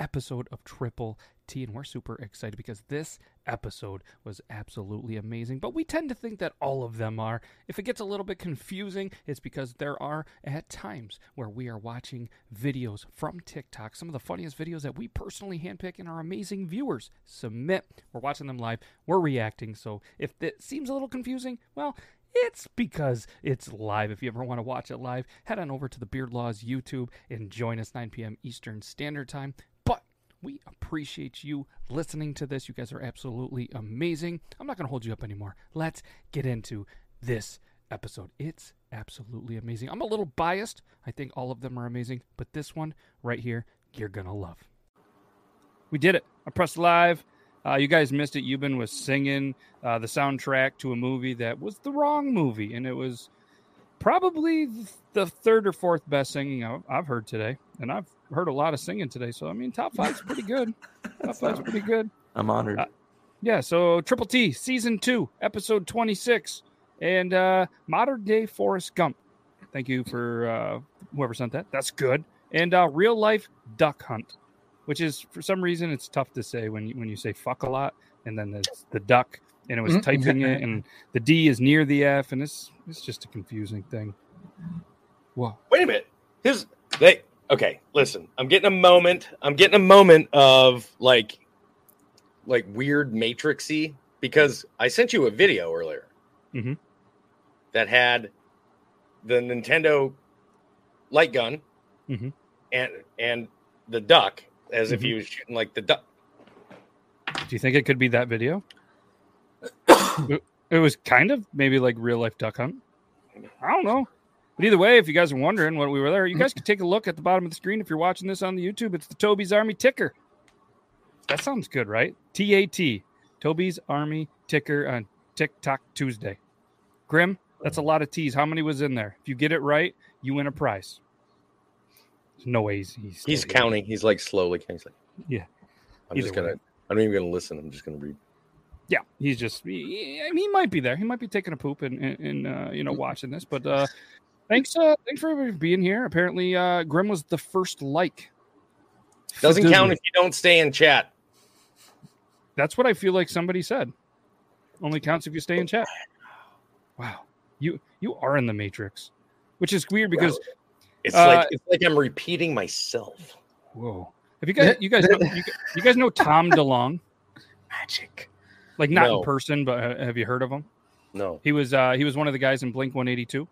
episode of Triple T, and we're super excited because this episode was absolutely amazing. But we tend to think that all of them are. If it gets a little bit confusing, it's because there are at times where we are watching videos from TikTok, some of the funniest videos that we personally handpick and our amazing viewers submit. We're watching them live, we're reacting. So if it seems a little confusing, well, it's because it's live. If you ever want to watch it live, head on over to the Beard Laws YouTube and join us 9 p.m. Eastern Standard Time. We appreciate you listening to this. You guys are absolutely amazing. I'm not going to hold you up anymore. Let's get into this episode. It's absolutely amazing. I'm a little biased. I think all of them are amazing, but this one right here, you're going to love. We did it. I pressed live. Uh, you guys missed it. Yuban was singing uh, the soundtrack to a movie that was the wrong movie, and it was probably the third or fourth best singing I've heard today. And I've heard a lot of singing today, so I mean, top five's pretty good. top five's pretty good. I'm honored. Uh, yeah, so Triple T, season two, episode 26, and uh, modern day Forrest Gump. Thank you for uh, whoever sent that. That's good. And uh, real life duck hunt which is for some reason it's tough to say when you, when you say fuck a lot and then there's the duck and it was Mm-hmm. typing it and the D is near the F and it's it's just a confusing thing. Whoa. Wait a minute. Here's they okay, listen. I'm getting a moment. I'm getting a moment of like like weird matrixy because I sent you a video earlier Mhm. that had the Nintendo light gun Mhm. and and the duck as if Mhm. he was shooting like the duck. Do you think it could be that video? it was kind of maybe like real life duck hunt. I don't know. But either way, if you guys are wondering what we were there, you guys can take a look at the bottom of the screen if you're watching this on the YouTube. It's the Toby's Army ticker. That sounds good, right? T A T. Toby's Army ticker on TikTok Tuesday. Grim, that's a lot of T's. How many was in there? If you get it right, you win a prize. There's no way he's he's, He's still getting it. counting. He's like slowly counting. He's like, Yeah. I'm just Either way. gonna. I'm not even gonna listen. I'm just gonna read. Yeah, he's just he, he might be there. He might be taking a poop and and, and uh, you know watching this. But uh, thanks, uh, thanks for being here. Apparently, uh, Grim was the first like. Doesn't Disney. count if you don't stay in chat. That's what I feel like somebody said. Only counts if you stay in chat. Wow, you you are in the Matrix, which is weird because It's Uh, like it's like I'm repeating myself. whoa. Have you guys you guys know, you, you guys know Tom DeLonge? Magic. Like not No. in person, but uh, have you heard of him? No. He was uh, he was one of the guys in Blink One Eighty Two.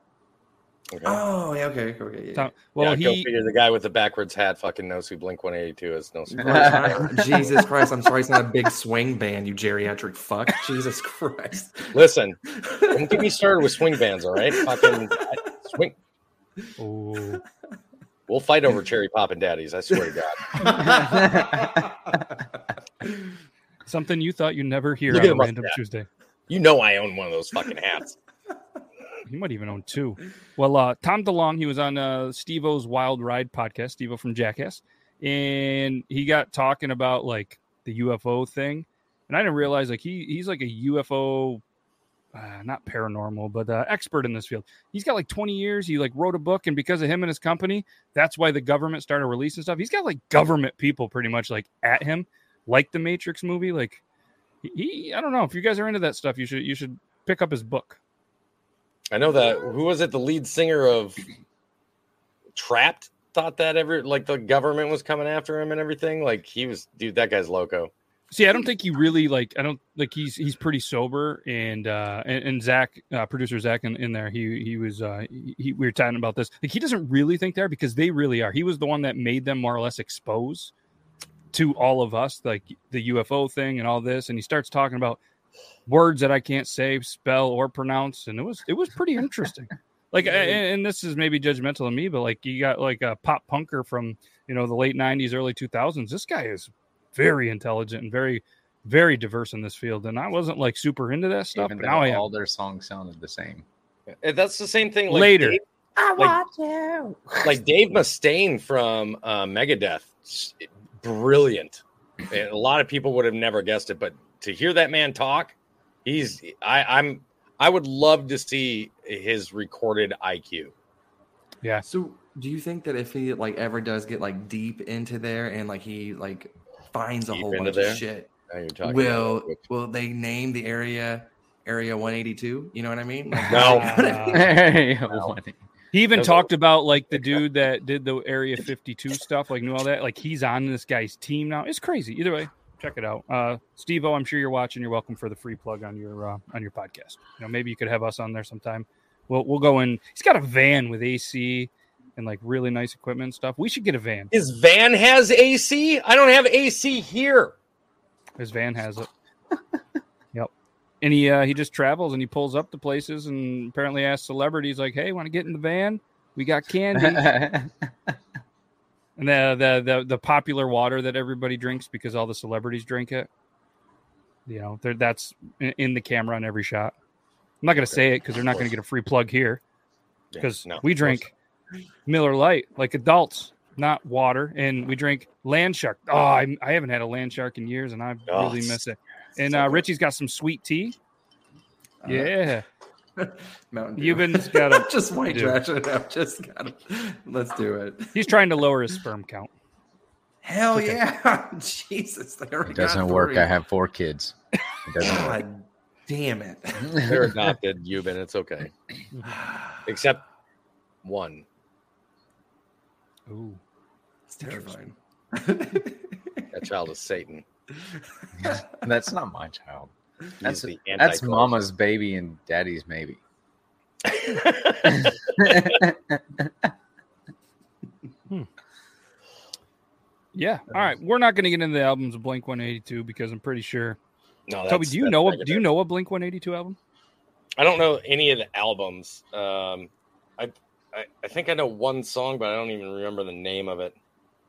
Okay. Oh, yeah, okay, okay, okay. Yeah. Tom, well, yeah, go he figure the guy with the backwards hat fucking knows who Blink 182 is. No surprise. Jesus Christ, I'm sorry it's not a big swing band, you geriatric fuck. Jesus Christ. Listen, don't get me started with swing bands, all right? Fucking swing. oh, We'll fight over cherry pop and daddies. I swear to God. something you thought you'd never hear Look on a random mustache. Tuesday. You know I own one of those fucking hats. He might even own two. Well, uh, Tom DeLonge, he was on uh, Steve O's Wild Ride podcast, Steve O from Jackass, and he got talking about like the UFO thing, and I didn't realize like he he's like a UFO, uh, not paranormal, but uh, expert in this field. He's got like 20 years. He like wrote a book, and because of him and his company, that's why the government started releasing stuff. He's got like government people pretty much like at him, like the Matrix movie. Like he, I don't know if you guys are into that stuff. You should you should pick up his book. I know that who was it? The lead singer of Trapt thought that ever like the government was coming after him and everything. Like he was, dude. That guy's loco. See, I don't think he really like. I don't like he's he's pretty sober and uh and, and Zach, uh, producer Zach, in, in there, he he was uh he, we were talking about this. Like he doesn't really think they are because they really are. He was the one that made them more or less expose to all of us, like the UFO thing and all this. And he starts talking about words that I can't say, spell, or pronounce, and it was it was pretty interesting. like, and, and this is maybe judgmental of me, but like you got like a pop punker from you know the late '90s, early 2000s. This guy is very intelligent and very very diverse in this field. And I wasn't like super into that stuff, Even but though now I all their songs sounded the same. And That's the same thing. Like Later. Dave, like, like Dave Mustaine from uh, Megadeth, brilliant. And a lot of people would have never guessed it, but to hear that man talk, he's I, I'm I would love to see his recorded IQ. Yeah. So, do you think that if he like ever does get like deep into there and like he like finds a whole into bunch there? of shit, you're will about will they name the area Area 182? You know what I mean? Like, No. Uh, He even talked about like the dude that did the Area 52 stuff, like knew all that. Like he's on this guy's team now. It's crazy. Either way, check it out. Uh Steve O, I'm sure you're watching. You're welcome for the free plug on your uh, on your podcast. You know, maybe you could have us on there sometime. We'll we'll go in. He's got a van with AC and like really nice equipment and stuff. We should get a van. His van has AC. I don't have AC here. His van has it. yep. And he uh, he just travels and he pulls up to places and apparently asks celebrities like, "Hey, want to get in the van? We got candy." and the, the the the popular water that everybody drinks because all the celebrities drink it. You know, that's in- the camera on every shot. I'm not going to say it because they're not going to get a free plug here Yeah, because no, we drink Miller Lite like adults, not water, and we drink Land Shark. Oh, I, I haven't had a Land Shark in years, and I Oh, really miss it. And so uh. Richie's got some sweet tea. Uh, Yeah, Mountain Dew. You've been- got a- just white Dude. trash it up. Just gotta let's do it. he's trying to lower his sperm count. Hell Okay. yeah, Jesus! They already It doesn't work. I have four kids. It doesn't work. Damn it! They're adopted, Yuban. It's okay. Except one. Ooh, It's terrifying. That child is Satan. That's not my child. He's That's that's mama's baby and daddy's maybe. yeah. All right, we're not going to get into the albums of Blink 182 because I'm pretty sure. no, Toby, do you that's know? A, negative. do you know a Blink 182 album? I don't know any of the albums. Um, I, I I think I know one song, but I don't even remember the name of it.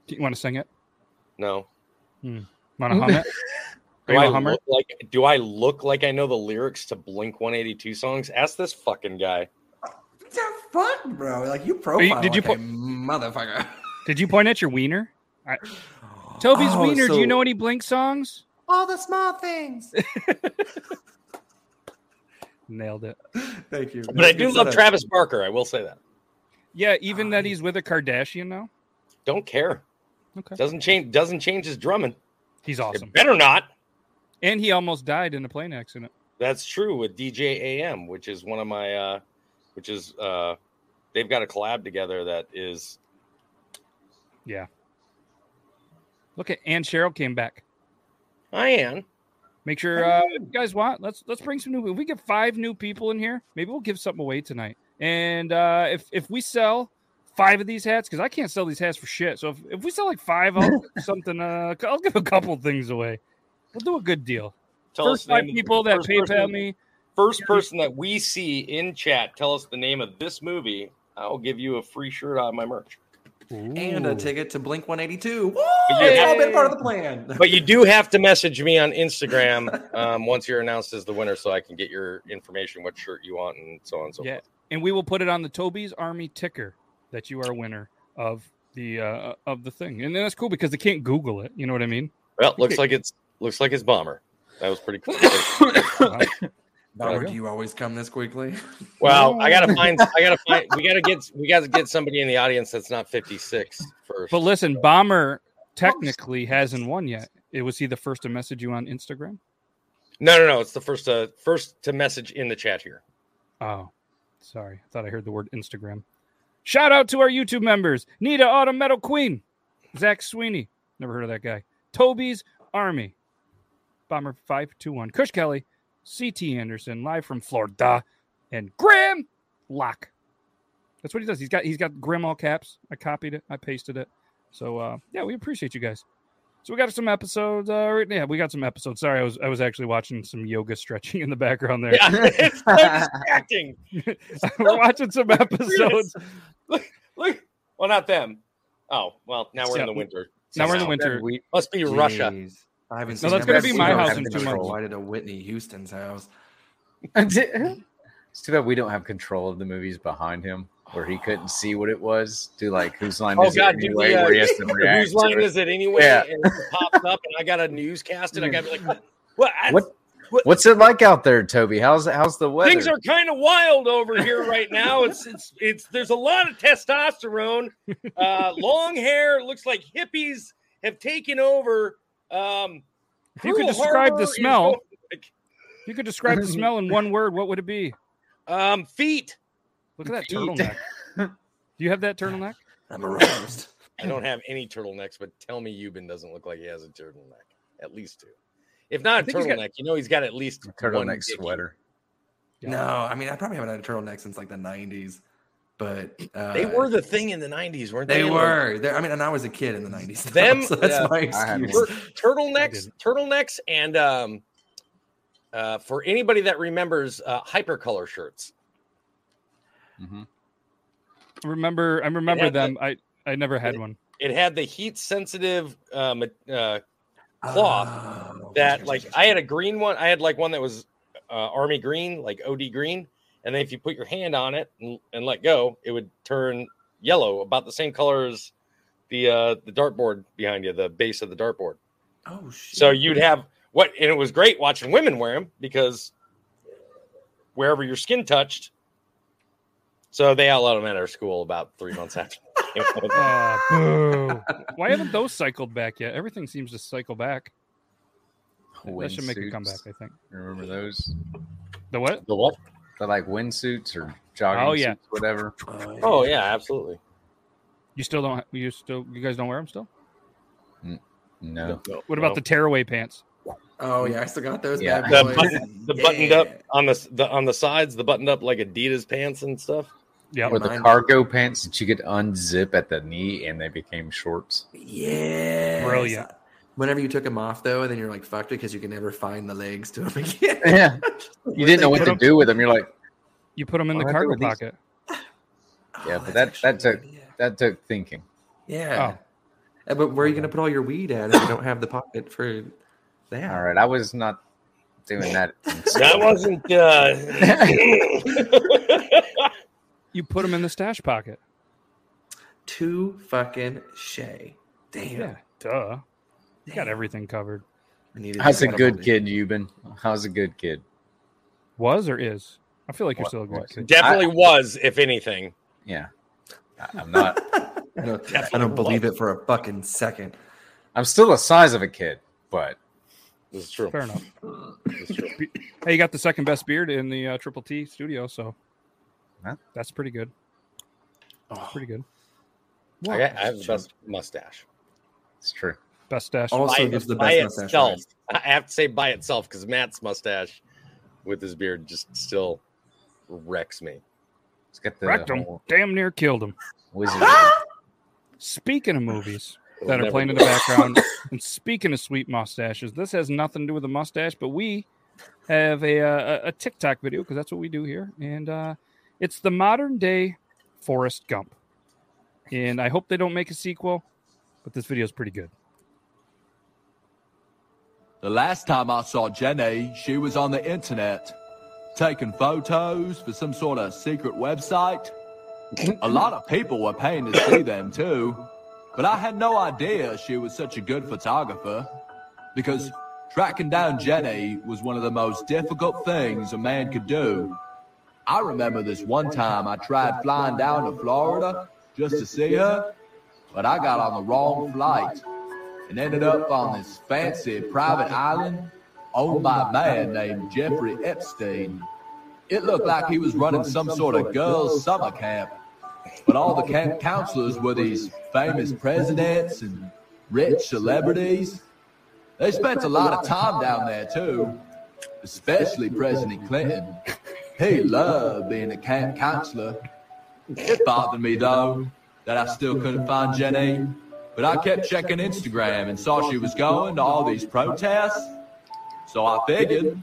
Do you want to sing it? No. Want to hum it? Are Do you I a hummer? look like do I look like I know the lyrics to Blink 182 songs? Ask this fucking guy. What the fuck, bro? Like you profile did you like put- a motherfucker? Did you point at your wiener? I, Toby's Oh, wiener. Do you know any Blink songs? all the small things? Nailed it. Thank you. But I do love uh, Travis Barker. I will say that. Yeah, even that he's with a Kardashian now. Don't care. Okay, Doesn't change. Doesn't change his drumming. he's It awesome. better not. And he almost died in a plane accident. That's true with DJ AM, which is one of my, uh, which is uh, they've got a collab together that is Yeah. Look at Ann Cheryl came back. Hi am. Make sure uh, you guys want. Let's let's bring some new. If we get five new people in here, maybe we'll give something away tonight. And uh, if if we sell five of these hats, because I can't sell these hats for shit. So if, if we sell like five, I'll something. Uh, I'll give a couple things away. We'll do a good deal. Tell First us five name of- people that first PayPal person- me. First person that we see in chat, tell us the name of this movie. I'll give you a free shirt out of my merch. and a ticket to Blink 182. Woo! But It's you- all been part of the plan. But you do have to message me on Instagram um, once you're announced as the winner, so I can get your information, what shirt you want, and so on and so Yeah. forth. and we will put it on the Toby's Army ticker that you are a winner of the uh, of the thing, and then that's cool because they can't Google it. You know what I mean? Well, looks like it's looks like it's bomber. That was pretty cool. Bauer, do you always come this quickly? Well, I gotta find. I gotta find. We gotta get. We gotta get somebody in the audience that's not 56 first. But listen, Bomber technically hasn't won yet. It was he the first to message you on Instagram? No, no, no. It's the first. Uh, first to message in the chat here. Oh, sorry. I thought I heard the word Instagram. Shout out to our YouTube members: Nita Autumn Metal Queen, Zach Sweeney. Never heard of that guy. Toby's Army, Bomber five two one, Kush Kelly, CT Anderson, live from Florida, and Graham Lock. That's what he does. He's got he's got Grim all caps. I copied it. I pasted it. So uh, yeah, we appreciate you guys. So we got some episodes. Uh, yeah, we got some episodes. Sorry, I was I was actually watching some yoga stretching in the background there. Yeah, it's so distracting. We're watching some episodes. Look, look. Well, not them. Oh, well, now we're Yeah, in the winter. Now we're in the winter. We, Must be Russia. Jeez. I haven't No, seen that's gonna be my house in two control. months. Why did a Whitney Houston's house? it's too bad we don't have control of the movies behind him, where he couldn't see what it was. Do like whose line Oh is God, it dude, anyway? the, uh, where he has to react. whose line to it. is it anyway? Yeah. And it pops up, and I got a newscast, and I got to be like, what? I- What? What's it like out there, Toby? How's how's the weather? Things are kind of wild over here right now. It's it's it's there's a lot of testosterone, uh, long hair. Looks like hippies have taken over. Um, If you could describe the smell, going- if you could describe the smell in one word, what would it be? um, feet. Look at that Feet. turtleneck. Do you have that turtleneck? I'm aroused. I don't have any turtlenecks, but tell me Yuban doesn't look like he has a turtleneck. At least two. If not a think he's got- turtleneck, you know he's got at least a turtleneck dicky. sweater. Yeah. No, I mean I probably haven't had a turtleneck since like the '90s, but uh, They were the thing in the '90s, weren't they? They were. They're- I mean, and I was a kid in the '90s. though, Them- so that's yeah, my excuse. Tur- turtlenecks, turtlenecks, and um, uh, for anybody that remembers uh, hypercolor shirts, Mhm. Remember, I remember had the- them. I I never had one. it had the heat sensitive uh, ma- uh, cloth Oh, that like I had a green one. I had like one that was uh, army green, like OD green, and then if you put your hand on it and, and let go, it would turn yellow, about the same color as the uh, the dartboard behind you, the base of the dartboard. Oh shit. So you'd have what, and it was great watching women wear them because wherever your skin touched. So they outlawed them at our school about three months after. they came out with them. Uh, boo. Why haven't those cycled back yet? Everything seems to cycle back. That should make a Windsuits. comeback, I think. Remember those? The what? the what? They're like windsuits or jogging Oh, yeah. suits, whatever. Oh, Oh yeah, absolutely. You still don't? You still? You guys don't wear them still? No. What about the tearaway pants? Oh yeah, I still got those. Yeah. bad the, button, the buttoned up on the, the on the sides, the buttoned up like Adidas pants and stuff. Yeah. Or the cargo pants that you could unzip at the knee and they became shorts. Yeah. Brilliant. Whenever you took them off though, and then you're like fucked because you can never find the legs to them again. Yeah. You didn't know what to do with them. You're like, You put them in Oh, the cargo do these. pocket. Yeah, Oh, but that- that took- idea. that took thinking. Yeah. Uh, But where are you going to put all your weed at if you don't have the pocket for that? All right. I was not doing that. That wasn't. Uh... You put them in the stash pocket. Too fucking shay. Damn. Yeah. Duh. You got everything covered. I needed How's a good body. kid, Yuban? How's a good kid? Was or is? I feel like you're What still a good was? kid. Definitely was, if anything. Yeah. I- I'm not. I don't, I don't believe it for a fucking second. I'm still the size of a kid, but This is true. Fair enough. This is true. Hey, you got the second best beard in the uh, Triple T studio, so Huh? that's pretty good. Oh, Pretty good. I, got, I have the best mustache. it's true. Best stash. Also by, gives the by best mustache. itself. eyes. I have to say by itself because Matt's mustache with his beard just still wrecks me. It's got the Wrecked him. Damn near killed him. Speaking of movies that are playing in the background, and speaking of sweet mustaches, this has nothing to do with the mustache, but we have a uh, a, a TikTok video because that's what we do here, and uh, it's the modern day Forrest Gump. And I hope they don't make a sequel, but this video is pretty good. The last time I saw Jenny, she was on the internet. taking photos for some sort of secret website. a lot of people were paying to see them too, but I had no idea she was such a good photographer because tracking down Jenny was one of the most difficult things a man could do. I remember this one time I tried flying down to Florida just to see her, but I got on the wrong flight and ended up on this fancy private island owned by a man named Jeffrey Epstein. It looked like he was running some sort of girls' summer camp, but all the camp counselors were these famous presidents and rich celebrities. They spent a lot of time down there too, especially President Clinton. He loved being a camp counselor. It bothered me though that I still couldn't find Jenny, but I kept checking Instagram and saw she was going to all these protests. So I figured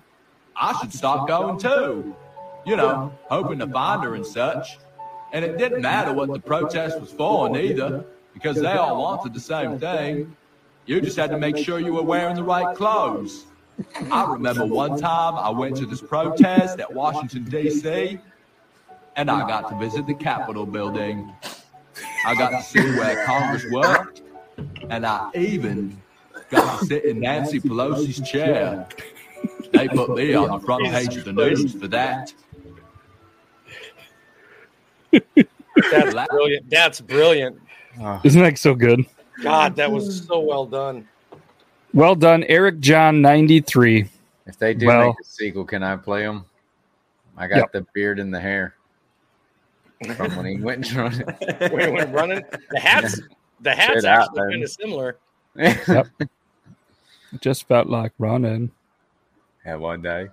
I should stop going too. You know, hoping to find her and such. And it didn't matter what the protest was for, neither, because they all wanted the same thing. You just had to make sure you were wearing the right clothes. I remember one time I went to this protest at Washington, D.C., and I got to visit the Capitol building. I got to see where Congress worked, and I even got to sit in Nancy Pelosi's chair. They put me on the front page of the news for that. That's brilliant. That's brilliant. Isn't that so good? God, that was so well done. Well done, Eric John ninety three. If they do Well- make a sequel, can I play them? I got Yep. the beard and the hair from when he went and run it. When he went running, the hats, the hats Straight actually kind of similar. Yep. Just felt like running. And one day,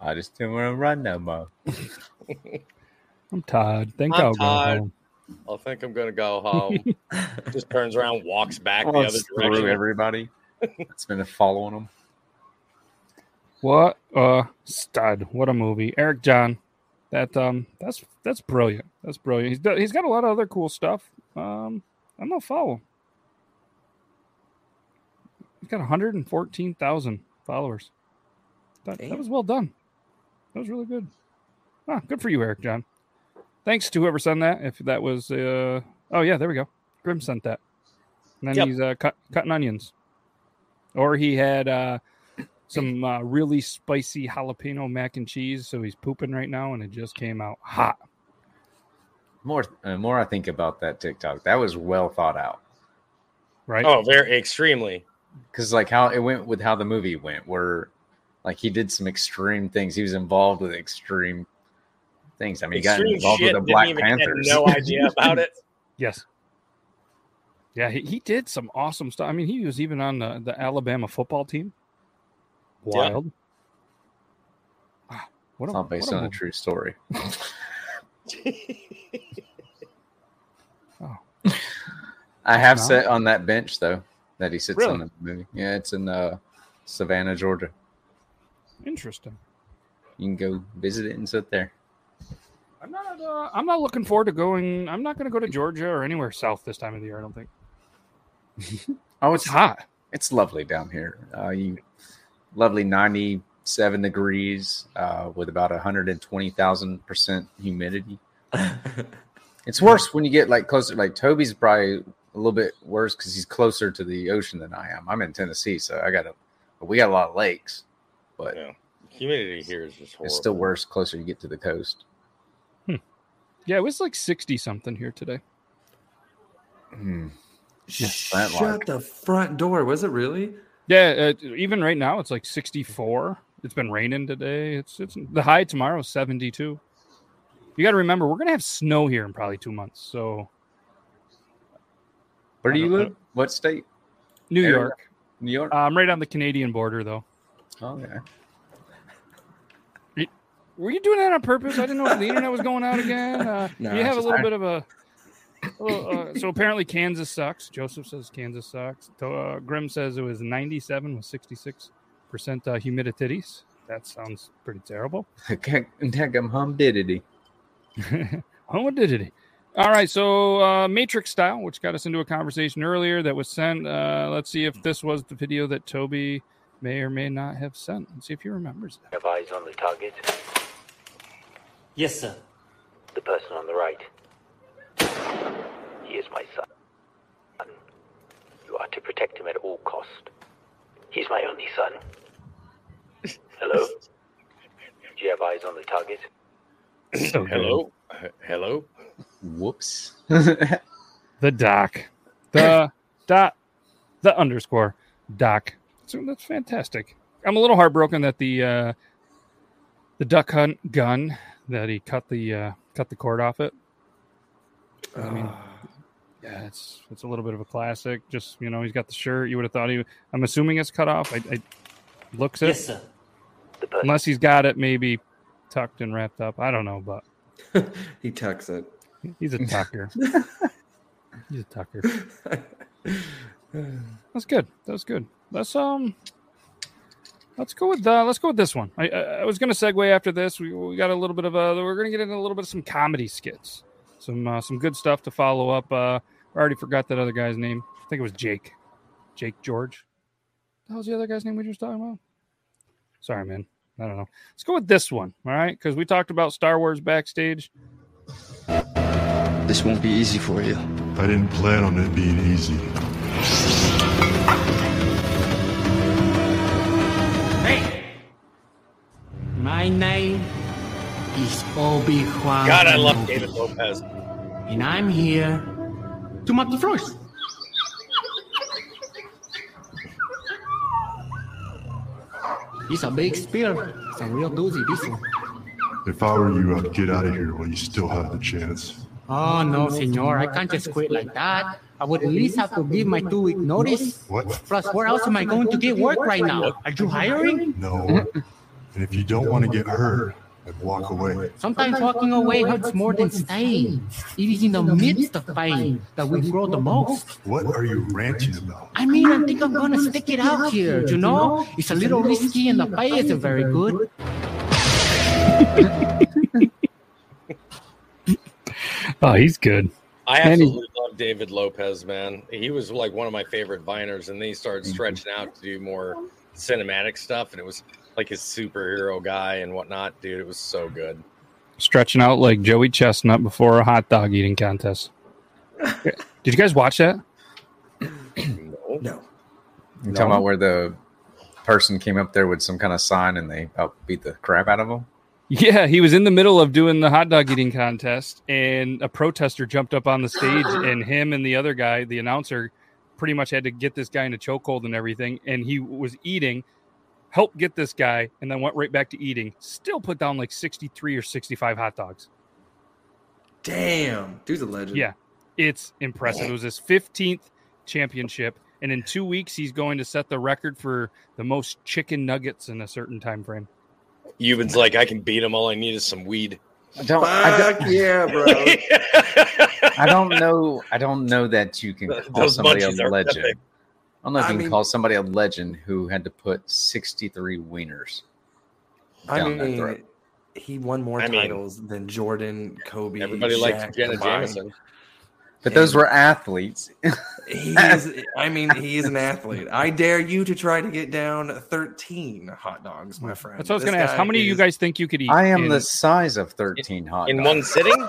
I just didn't want to run no more. I'm tired. Think I'm I'll tired. go home. I think I'm gonna go home. Just turns around, walks back the Oh, other screw direction. everybody. It's been following him. What a stud! What a movie, Eric John. That um, that's that's brilliant. That's brilliant. He's he's got a lot of other cool stuff. Um, I'm not follow. He's got 114,000 followers. That, that was well done. That was really good. Ah, good for you, Eric John. Thanks to whoever sent that. If that was, uh, oh yeah, there we go. Grim sent that. And then Yep. he's uh, cut, cutting onions, or he had uh, some uh, really spicy jalapeno mac and cheese. So he's pooping right now, and it just came out hot. More, uh, more I think about that TikTok. That was well thought out. Right? Oh, very extremely. because like how it went with how the movie went where like he did some extreme things he was involved with extreme things i mean he got involved shit. with the black even panthers no idea about it. Yes. Yeah, he, he did some awesome stuff. I mean, he was even on the, the Alabama football team. Yeah. Wild. Ah, what it's a, not based what a on a movie. true story Oh. i have No? sat on that bench though that he sits Really? on in the movie yeah it's in uh savannah georgia Interesting. you can go visit it and sit there I'm not. Uh, I'm not looking forward to going. I'm not going to go to Georgia or anywhere south this time of the year. I don't think oh it's hot. it's lovely down here uh you lovely 97 degrees uh with about 120000 percent humidity It's worse when you get like closer. Like Toby's probably a little bit worse because he's closer to the ocean than I am. I'm in Tennessee, so I got a. We got a lot of lakes, but Yeah. Humidity here is just horrible. it's still worse closer you get to the coast. Yeah, it was like 60 something here today. Hmm. Shut like- the front door. Was it really? Yeah, uh, even right now it's like 64. It's been raining today. It's it's the high tomorrow is 72. You got to remember we're gonna have snow here in probably two months. So Where do you live? What state? New Area? York. New York. I'm right on the Canadian border though. oh yeah. Were you doing that on purpose? I didn't know if the internet was going out again. Uh, No, you have a little bit of a. uh, so apparently Kansas sucks. Joseph says Kansas sucks. To- Uh, Grim says it was 97 with 66 percent uh, humidities. That sounds pretty terrible. Come hum diddity. what did it? All right, so uh, Matrix style, which got us into a conversation earlier that was sent. Uh, let's see if this was the video that Toby may or may not have sent. Let's see if he remembers that. Have eyes on the target? Yes, sir. The person on the right. He is my son. You are to protect him at all cost. He's my only son. Hello? Do you have eyes on the target? So Hello, H- hello. Whoops. The doc. The dot. The underscore doc. So that's fantastic. I'm a little heartbroken that the uh, the duck hunt gun that he cut the uh, cut the cord off it. I mean, yeah, it's it's a little bit of a classic. Just you know, he's got the shirt. You would have thought he. I'm assuming it's cut off. I, I looks it. Yes, sir. Unless he's got it maybe tucked and wrapped up. I don't know, but he tucks it. he's a tucker. he's a tucker. That's good. That's good. Let's um, let's go with uh, let's go with this one. I I, I was gonna segue after this. We, we got a little bit of a we're gonna get into a little bit of some comedy skits, some uh, some good stuff to follow up. Uh, I already forgot that other guy's name. I think it was Jake, Jake George. That was the other guy's name we were just talking about. Sorry, man. I don't know. Let's go with this one. All right, because we talked about Star Wars backstage. This won't be easy for you. I didn't plan on it being easy. Hey! My name is Obi-Wan. God, I love David Lopez. And I'm here to mop the floors. It's a big spear. It's a real doozy, this one. If I were you, I'd get out of here while you still have the chance. Oh, no, senor. I can't just quit like that. I would at least have to give my two week notice. What? Plus, where else am I going to get work right now? Are you hiring? No. And if you don't want to get hurt, then walk away. Sometimes walking away hurts more than staying. It is in the midst of pain that we grow the most. What are you ranting about? I mean, I think I'm gonna stick it out here, you know? It's a little risky and the pay isn't very good. Oh, he's good. I And he- absolutely love David Lopez, man. He was like one of my favorite viners, and then he started mm-hmm. stretching out to do more cinematic stuff, and it was like his superhero guy and whatnot. Dude, it was so good. stretching out like Joey Chestnut before a hot dog eating contest. Did you guys watch that? No. No. You talking about where the person came up there with some kind of sign and they beat the crap out of him? Yeah, he was in the middle of doing the hot dog eating contest, and a protester jumped up on the stage, and him and the other guy, the announcer, pretty much had to get this guy in a chokehold and everything. And he was eating, helped get this guy, and then went right back to eating. Still put down like 63 or 65 hot dogs. Damn. Dude's a legend. Yeah, it's impressive. It was his 15th championship, and in two weeks, he's going to set the record for the most chicken nuggets in a certain time frame. Yuban's like, I can beat him. All I need is some weed. I don't. I Fuck yeah, bro. don't, I don't know. I don't know that you can call Those somebody a legend. epic. I don't know if I you can mean- call somebody a legend who had to put sixty-three wieners. I down their mean, throat. he won more I mean- titles than Jordan, Kobe. Everybody likes Shaq Jenna combined. Jameson. But those were athletes. He is. I mean, he is an athlete. I dare you to try to get down 13 hot dogs, my friend. That's what I was going to ask. How many of you guys think you could eat? I am in- the size of thirteen hot In dogs. one sitting,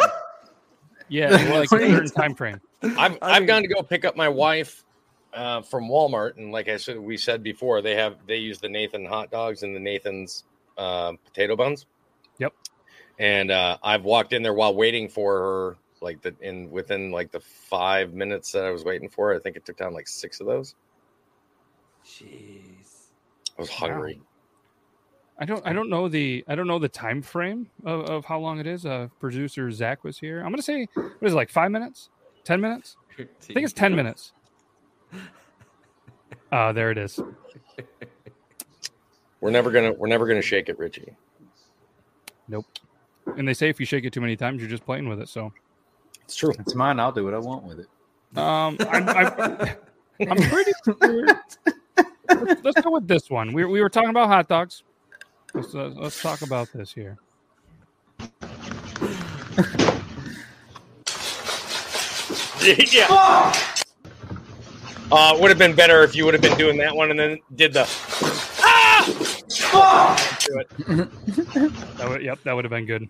yeah, in like a certain time frame. I've I've gone to go pick up my wife uh, from Walmart, and like I said, we said before, they have they use the Nathan hot dogs and the Nathan's uh, potato buns. Yep. And uh, I've walked in there while waiting for her, like the in within like the five minutes that I was waiting for. I think it took down like six of those. Jeez. I was hungry. I don't I don't know the I don't know the time frame of, of how long it is. Uh producer Zach was here. I'm gonna say what is it like five minutes? Ten minutes? I think it's ten minutes. Uh there it is. We're never gonna we're never gonna shake it, Richie. Nope. And they say if you shake it too many times, you're just playing with it. So It's true. It's mine. I'll do what I want with it. um I'm I'm, I'm pretty sure let's, let's go with this one. We, we were talking about hot dogs. Let's uh, let's talk about this here. yeah. Uh, would have been better if you would have been doing that one and then did the. Do it. That would, yep, that would have been good.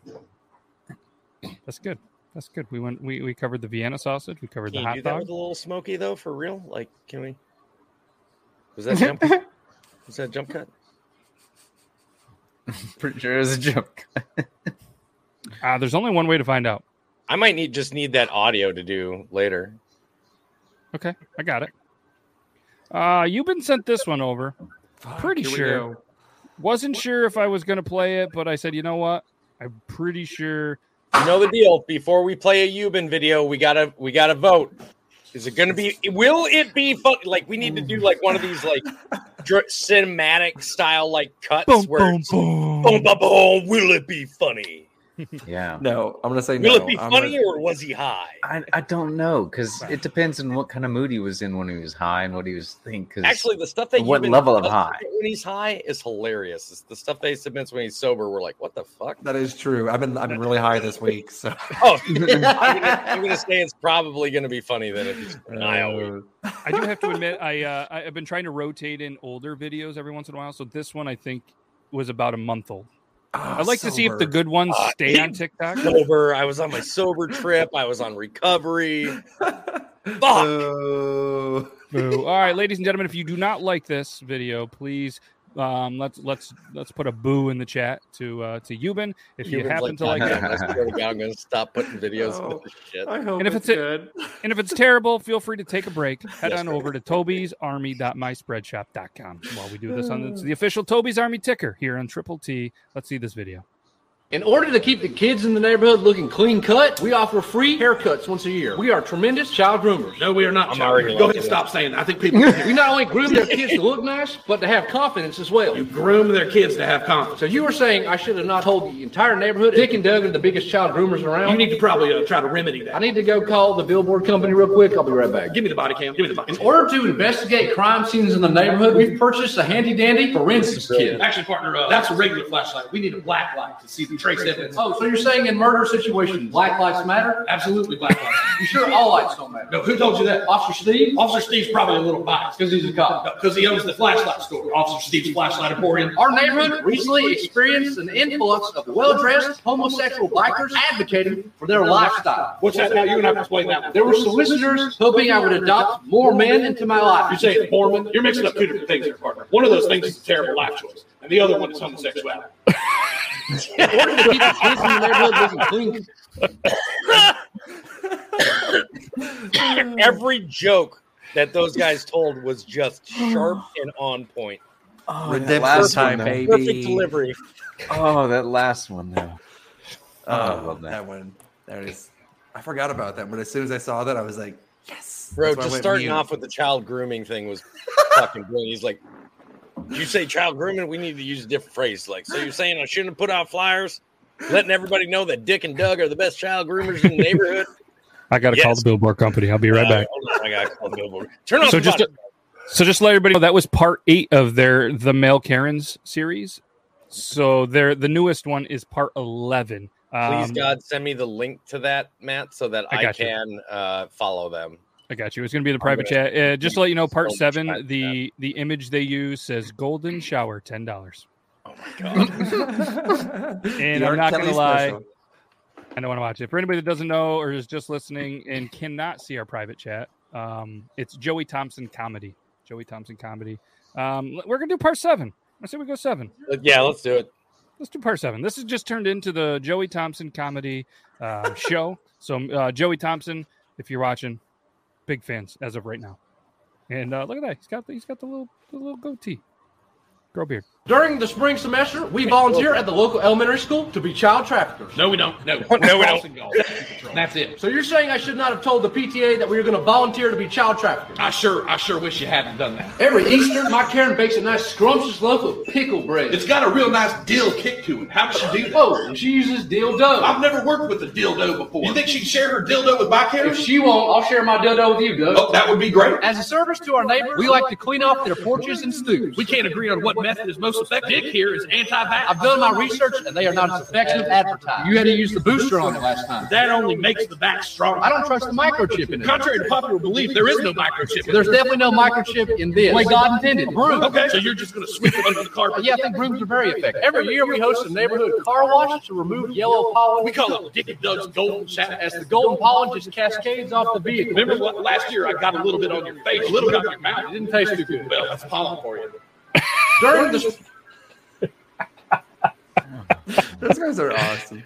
That's good. That's good. We went. We, we covered the Vienna sausage. We covered Can the you hot do that dog. with a little smoky though, for real? Like, can we? Was that jump? was that jump cut? Pretty sure it was a joke. Uh, there's only one way to find out. I might need just need that audio to do later. Okay, I got it. Uh, you've been sent this one over. Pretty sure. Wasn't sure if I was going to play it, but I said, you know what? I'm pretty sure. You know the deal. Before we play a Yuban video, we gotta we gotta vote. Is it gonna be? Will it be fun? Like we need to do like one of these like dr- cinematic style like cuts Boom, where boom, boom. boom, boom, boom. Will it be funny? Yeah. No, I'm gonna say Will no. it be I'm funny gonna- or was he high? I, I don't know because it depends on what kind of mood he was in when he was high and what he was thinking. 'cause Actually, the stuff that what Yuban level of high? when he's high is hilarious. It's the stuff that he submits when he's sober. We're like, what the fuck? That is true. I've been I've been really high this week, so Oh, I'm, gonna, I'm gonna say it's probably gonna be funny then if he's high all week. I do have to admit, I uh, I- I've been trying to rotate in older videos every once in a while. So this one, I think, was about a month old. Ah, I'd like to see if the good ones Uh, stay on TikTok. sober. I was on my sober trip. I was on recovery. Fuck. Oh. Boo. All right, ladies and gentlemen, if you do not like this video, please um, let's let's let's put a boo in the chat to uh, to Yuban. If you Yuban's happen to like it, I swear to God, I'm gonna stop putting videos No. with this shit. I hope And if it's, it's a- good. and if it's terrible, feel free to take a break. Head Yes, on over to Toby's tobysarmy.myspreadshop.com while we do this on it's the official Toby's Army ticker here on Triple T. Let's see this video. In order to keep the kids in the neighborhood looking clean cut, we offer free haircuts once a year. We are tremendous child groomers. No, we are not. I'm child already groomers. Go ahead and stop saying that. I think people We not only groom their kids to look nice, but to have confidence as well. you groom their kids to have confidence. So you were saying I should have not told the entire neighborhood Dick and Doug are the biggest child groomers around? You need to probably uh, try to remedy that. I need to go call the billboard company real quick. I'll be right back. Give me the body cam. Give me the body In order to investigate crime scenes in the neighborhood, we've purchased a handy dandy forensics kit. Actually, partner, uh, that's a regular flashlight. We need a black light to see the Oh, so you're saying in murder situations, black lives matter? Absolutely black light. You sure all lights don't matter? No, who told you that? Officer Steve? Officer Steve's probably a little biased Because he's a cop. because he owns the flashlight store. Officer Steve's Flashlight Emporium. Our neighborhood recently experienced an influx of well-dressed homosexual bikers advocating for their lifestyle. What's that now? You and I can explain that one. There were solicitors hoping I would adopt more men into my life. You're saying Mormon? You're mixing up two different things here, partner. One of those things is a terrible life choice, and the other one is homosexuality. In order to keep the in the neighborhood looking clean, Every joke that those guys told was just sharp and on point. Oh, that Redemption last time, one, though. baby. Perfect delivery. Oh, that last one though. Oh, I oh, love that. that. one. That is. I forgot about that, but as soon as I saw that, I was like, yes. Bro, That's why I just starting mute. off with the child grooming thing was fucking brilliant. He's like, you say child grooming, we need to use a different phrase. Like, so you're saying I shouldn't have put out flyers, letting everybody know that Dick and Doug are the best child groomers in the neighborhood? I got to call the billboard company. I'll be right Uh, back. I got to call the billboard. Turn off So the just. So just let everybody know that was part eight of their the male Karens series. So their the newest one is part eleven. Please, Um, God, send me the link to that, Matt, so that I I, can uh, follow them. I got you. It's going to be in the private gonna- chat. Uh, just to let you know, part so seven, time for the the image they use says "golden shower," ten dollars. Oh my God. And The I'm not going to lie, special. I don't want to watch it. For anybody that doesn't know or is just listening and cannot see our private chat, um, it's Joey Thompson comedy. Joey Thompson comedy. Um, we're going to do part seven. I say we go seven. Uh, yeah, let's do it. Let's do part seven. This has just turned into the Joey Thompson comedy uh, show. So, uh, Joey Thompson, if you're watching, big fans as of right now. And uh, look at that. He's got the, he's got the little the little goatee. Grow beard. During the spring semester, we volunteer at the local elementary school to be child traffickers. No, we don't. No, No, we don't. That's it. So you're saying I should not have told the PTA that we were going to volunteer to be child traffickers? I sure, I sure wish you hadn't done that. Every Easter, my Karen bakes a nice scrumptious loaf of pickle bread. It's got a real nice dill kick to it. How does she do that? Oh, and she uses dildo. I've never worked with a dildo before. You think she'd share her dildo with my Karen? If Karen? she won't, I'll share my dildo with you, Doug. Oh, that would be great. As a service to our neighbors, we like to clean off their porches and stoops. We can't agree on what method is most most effective. Dick here is anti-vax. I've done my research, and they are not as effective as advertised. You had to use the booster on it last time. That only makes the vax stronger. I don't trust the microchip in it. Contrary to popular belief, there is no microchip. There's definitely no microchip in this. The way God intended. Broom. Okay, so you're just going to sweep it under the carpet. Yeah, I think brooms are very effective. Every year we host a neighborhood car wash to remove yellow pollen. We call it Dick and Doug's golden shower. As the golden pollen just cascades off the vehicle. Remember what, last year I got a little bit on your face, a little bit on your mouth. It didn't taste too good. Well, that's pollen for you. During the Those guys are awesome.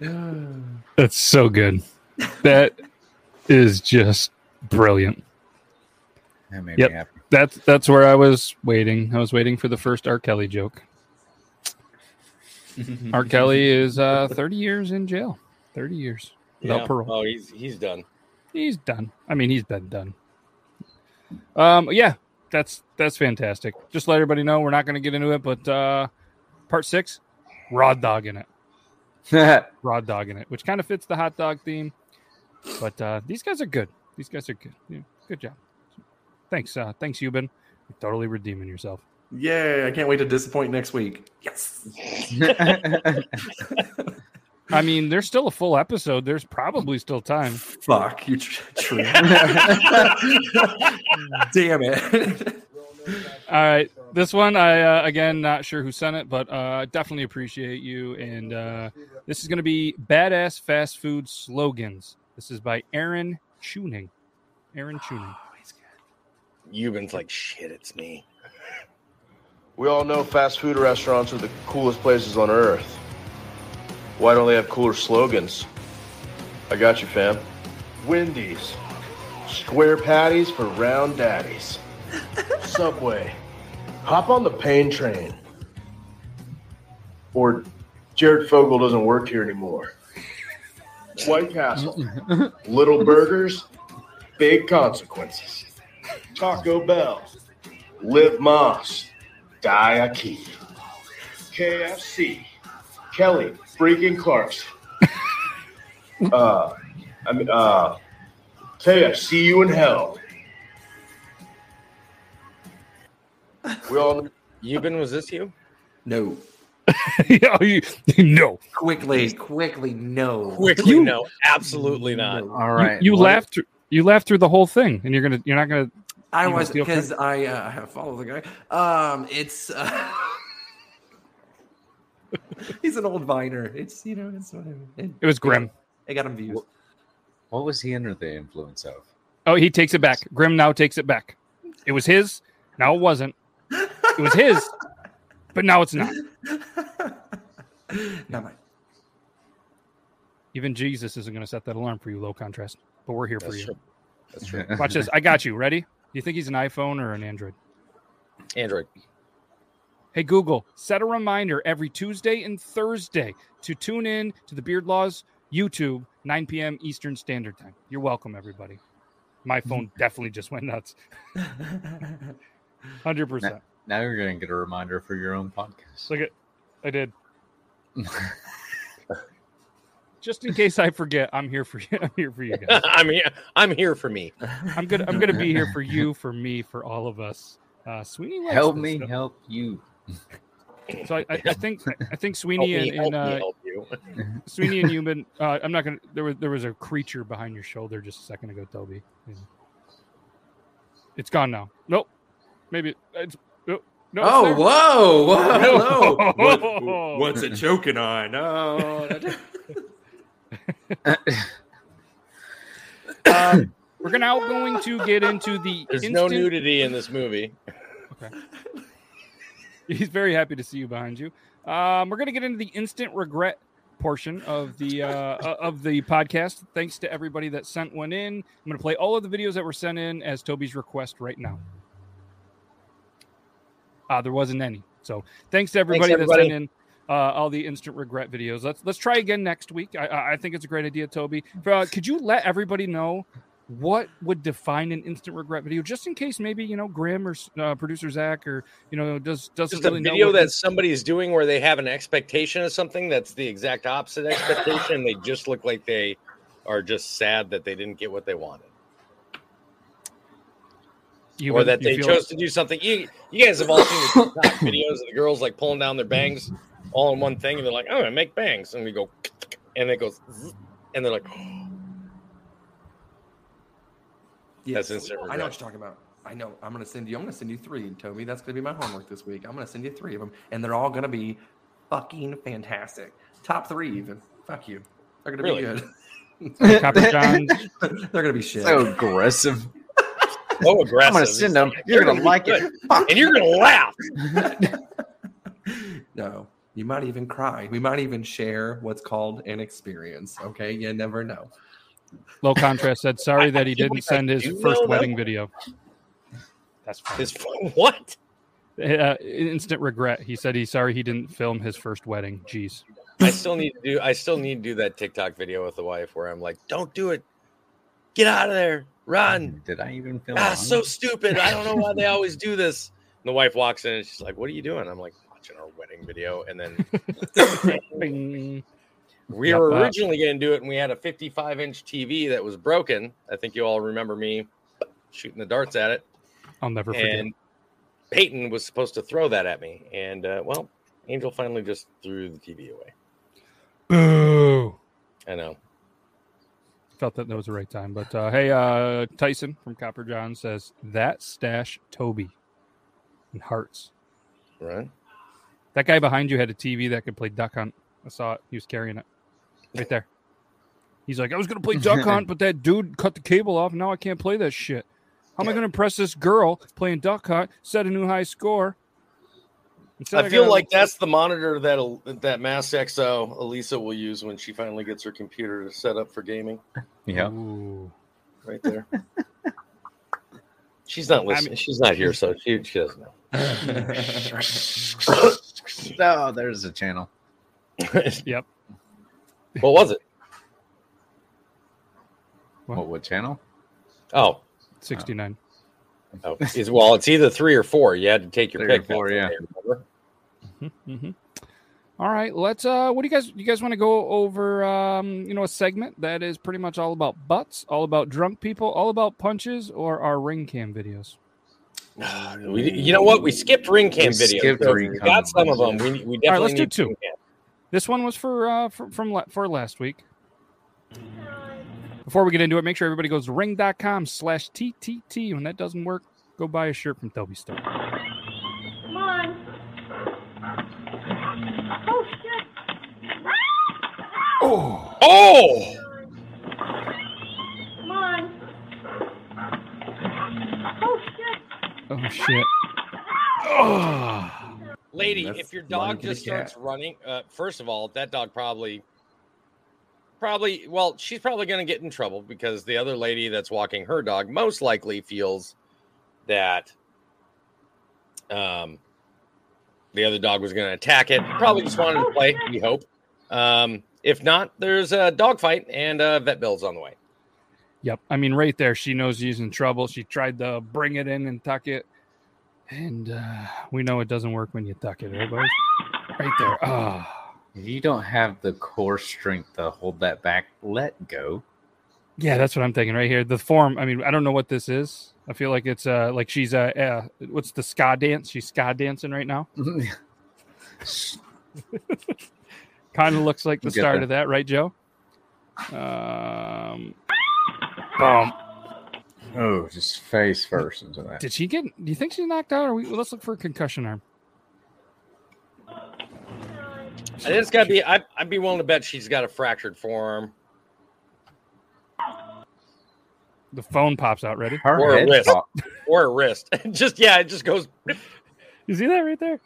That's so good. That is just brilliant. That made me Yep. happy. That's that's where I was waiting. I was waiting for the first R. Kelly joke. R. Kelly is uh, 30 years in jail. 30 years without Yeah. parole. Oh, he's he's done. He's done. I mean, he's been done. Um, yeah, that's that's fantastic. Just let everybody know we're not going to get into it, but uh, part six, Rod dog in it. Rod dog in it, which kind of fits the hot dog theme. But uh, these guys are good. These guys are good. Yeah, good job. Thanks, uh, thanks, Yuban. You're totally redeeming yourself. Yay! I can't wait to disappoint next week. Yes. I mean, there's still a full episode. There's probably still time. Fuck you, tr- true. Damn it. All right, this one I uh, again not sure who sent it, but uh, definitely appreciate you. And uh, this is going to be badass fast food slogans. This is by Aaron Tuning. Aaron Tuning. Yuban's like shit. It's me. We all know fast food restaurants are the coolest places on earth. Why don't they have cooler slogans? I got you, fam. Wendy's. Square patties for round daddies. Subway. Hop on the pain train. Or Jared Fogle doesn't work here anymore. White Castle. Little burgers, big consequences. Taco Bell. Live Moss. Die a key. KFC. Kelly freaking Clark's. uh, I mean, uh, KFC see you in hell. We all Yuban, was this you? No. yeah, you, no. Quickly, quickly, no. Quickly, no, absolutely not. All right. You, you laughed. You laughed through the whole thing, and you're gonna. You're not gonna. I even was feel because credit? I uh, follow the guy. Um, it's uh, he's an old viner. It's you know it's whatever. It, It was grim. I got him views. What was he under the influence of? Oh, he takes it back. Grim now takes it back. It was his. Now it wasn't. It was his, but now it's not. Not mine. Even Jesus isn't going to set that alarm for you, low contrast. But we're here for you. true. That's true. Watch this. I got you. Ready? Do you think he's an iPhone or an Android? Android. Hey, Google, set a reminder every Tuesday and Thursday to tune in to the Beard Laws YouTube, 9 p.m. Eastern Standard Time. You're welcome, everybody. My phone definitely just went nuts. 100%. Now, now you're going to get a reminder for your own podcast. Look at, I did. Just in case I forget, I'm here for you. I'm here for you guys. I'm here. I'm here for me. I'm gonna I'm gonna be here for you, for me, for all of us. Uh, Sweeney, Help me stuff. help you. So I, I, I think I think Help Sweeney me, and, help and me, uh, help you. Sweeney and Human. Uh, I'm not gonna. There was there was a creature behind your shoulder just a second ago, Toby. It's gone now. Nope. Maybe it's. Oh, no, Oh, there. whoa, whoa, hello. What- what's it choking on? Oh, Um, we're now going to get into the. There's no nudity in this movie. Okay. He's very happy to see you behind you. Um, we're going to get into the instant regret portion of the uh, uh, of the podcast. Thanks to everybody that sent one in. I'm going to play all of the videos that were sent in as Toby's request right now. Uh, there wasn't any, so thanks to everybody, everybody. that sent in uh, all the instant regret videos. Let's let's try again next week. I- I, I think it's a great idea, Toby. Uh, could you let everybody know what would define an instant regret video, just in case maybe you know Grim or uh, producer Zach or you know does doesn't Just a really know video that somebody is doing where they have an expectation of something that's the exact opposite expectation. they just look like they are just sad that they didn't get what they wanted. You or would- that they chose to do something. You you guys have all seen the videos of the girls like pulling down their bangs all in one thing, and they're like, "I'm gonna make bangs," and we go, and it goes, and they're like, Yes. That's instant I know what you're talking about. I know. I'm gonna send you. I'm gonna send you three, Toby. That's gonna be my homework this week. I'm gonna send you three of them, and they're all gonna be fucking fantastic. Top three, even. Fuck you. They're gonna Really? be good. Copper John. they're gonna be shit. So aggressive. "Oh, aggressive." I'm gonna send them. You're gonna like it. and you're gonna laugh. No, you might even cry. We might even share what's called an experience. Okay, you never know. Low contrast said sorry that he didn't send his first wedding that. video. That's fine. His what? Uh, instant regret. He said he's sorry he didn't film his first wedding. Jeez. I still need to do. I still need to do that TikTok video with the wife where I'm like, "Don't do it. Get out of there. Run." Did I even film? Ah, it? so stupid. I don't know why they always do this. And the wife walks in and she's like, "What are you doing?" I'm like, "Watching our wedding video." And then Bing. We Yep, were uh, originally going to do it, and we had a 55 inch TV that was broken. I think you all remember me shooting the darts at it. I'll never forget. And Peyton was supposed to throw that at me, and uh, well, Angel finally just threw the TV away. Boo. I know. Felt that that was the right time. But uh, hey, uh, Tyson from Copper John says that stash Toby in hearts. Right. That guy behind you had a TV that could play Duck Hunt. I saw it. He was carrying it right there. He's like, I was gonna play Duck Hunt, but that dude cut the cable off. Now I can't play that shit. How am I gonna impress this girl playing Duck Hunt? Set a new high score. Instead, I feel gotta- like that's the monitor that that Mass XO Elisa will use when she finally gets her computer to set up for gaming. Yeah. Ooh. Right there. She's not listening. She's not here, so she, she doesn't know. no, oh, there's a channel. yep. What was it? What, what channel? Oh, 69. oh, it's, well, it's either three or four. You had to take your Three or pick. four, That's yeah. okay, remember? hmm All right, let's. Uh, what do you guys? You guys want to go over? Um, you know, a segment that is pretty much all about butts, all about drunk people, all about punches, or our ring cam videos. We, you know what? We skipped ring cam We videos. skipped so ring we got some of them. We, we definitely all right, let's do need two. ring cam. This one was for uh for, from for last week. Before we get into it, make sure everybody goes to ring.com slash TTT. When that doesn't work, go buy a shirt from Toby Store. Come on. Oh shit. Oh! Oh! Come on. Oh shit. Oh shit! Oh. Lady, That's if your dog just starts cat. running, uh, first of all, that dog probably, probably, well, she's probably going to get in trouble because the other lady that's walking her dog most likely feels that um, the other dog was going to attack it. Probably just wanted to play. We hope. Um, if not, there's a dog fight and uh, vet bills on the way. Yep. I mean, right there, she knows she's in trouble. She tried to bring it in and tuck it, and uh, we know it doesn't work when you tuck it. Everybody, right there. Ah. If you don't have the core strength to hold that back, let go. Yeah, that's what I'm thinking right here. The form. I mean, I don't know what this is. I feel like it's uh like she's uh, uh what's the ska dance? She's ska dancing right now. kind of looks like the start that. of that, right, Joe? Um, boom. Oh, just face first into that. Did she get? Do you think she's knocked out? Or we, let's look for a concussion arm. I think it's got to be. I, I'd be willing to bet she's got a fractured forearm The phone pops out. Ready? Her or a wrist, pop- or a wrist. just yeah, it just goes. You see that right there?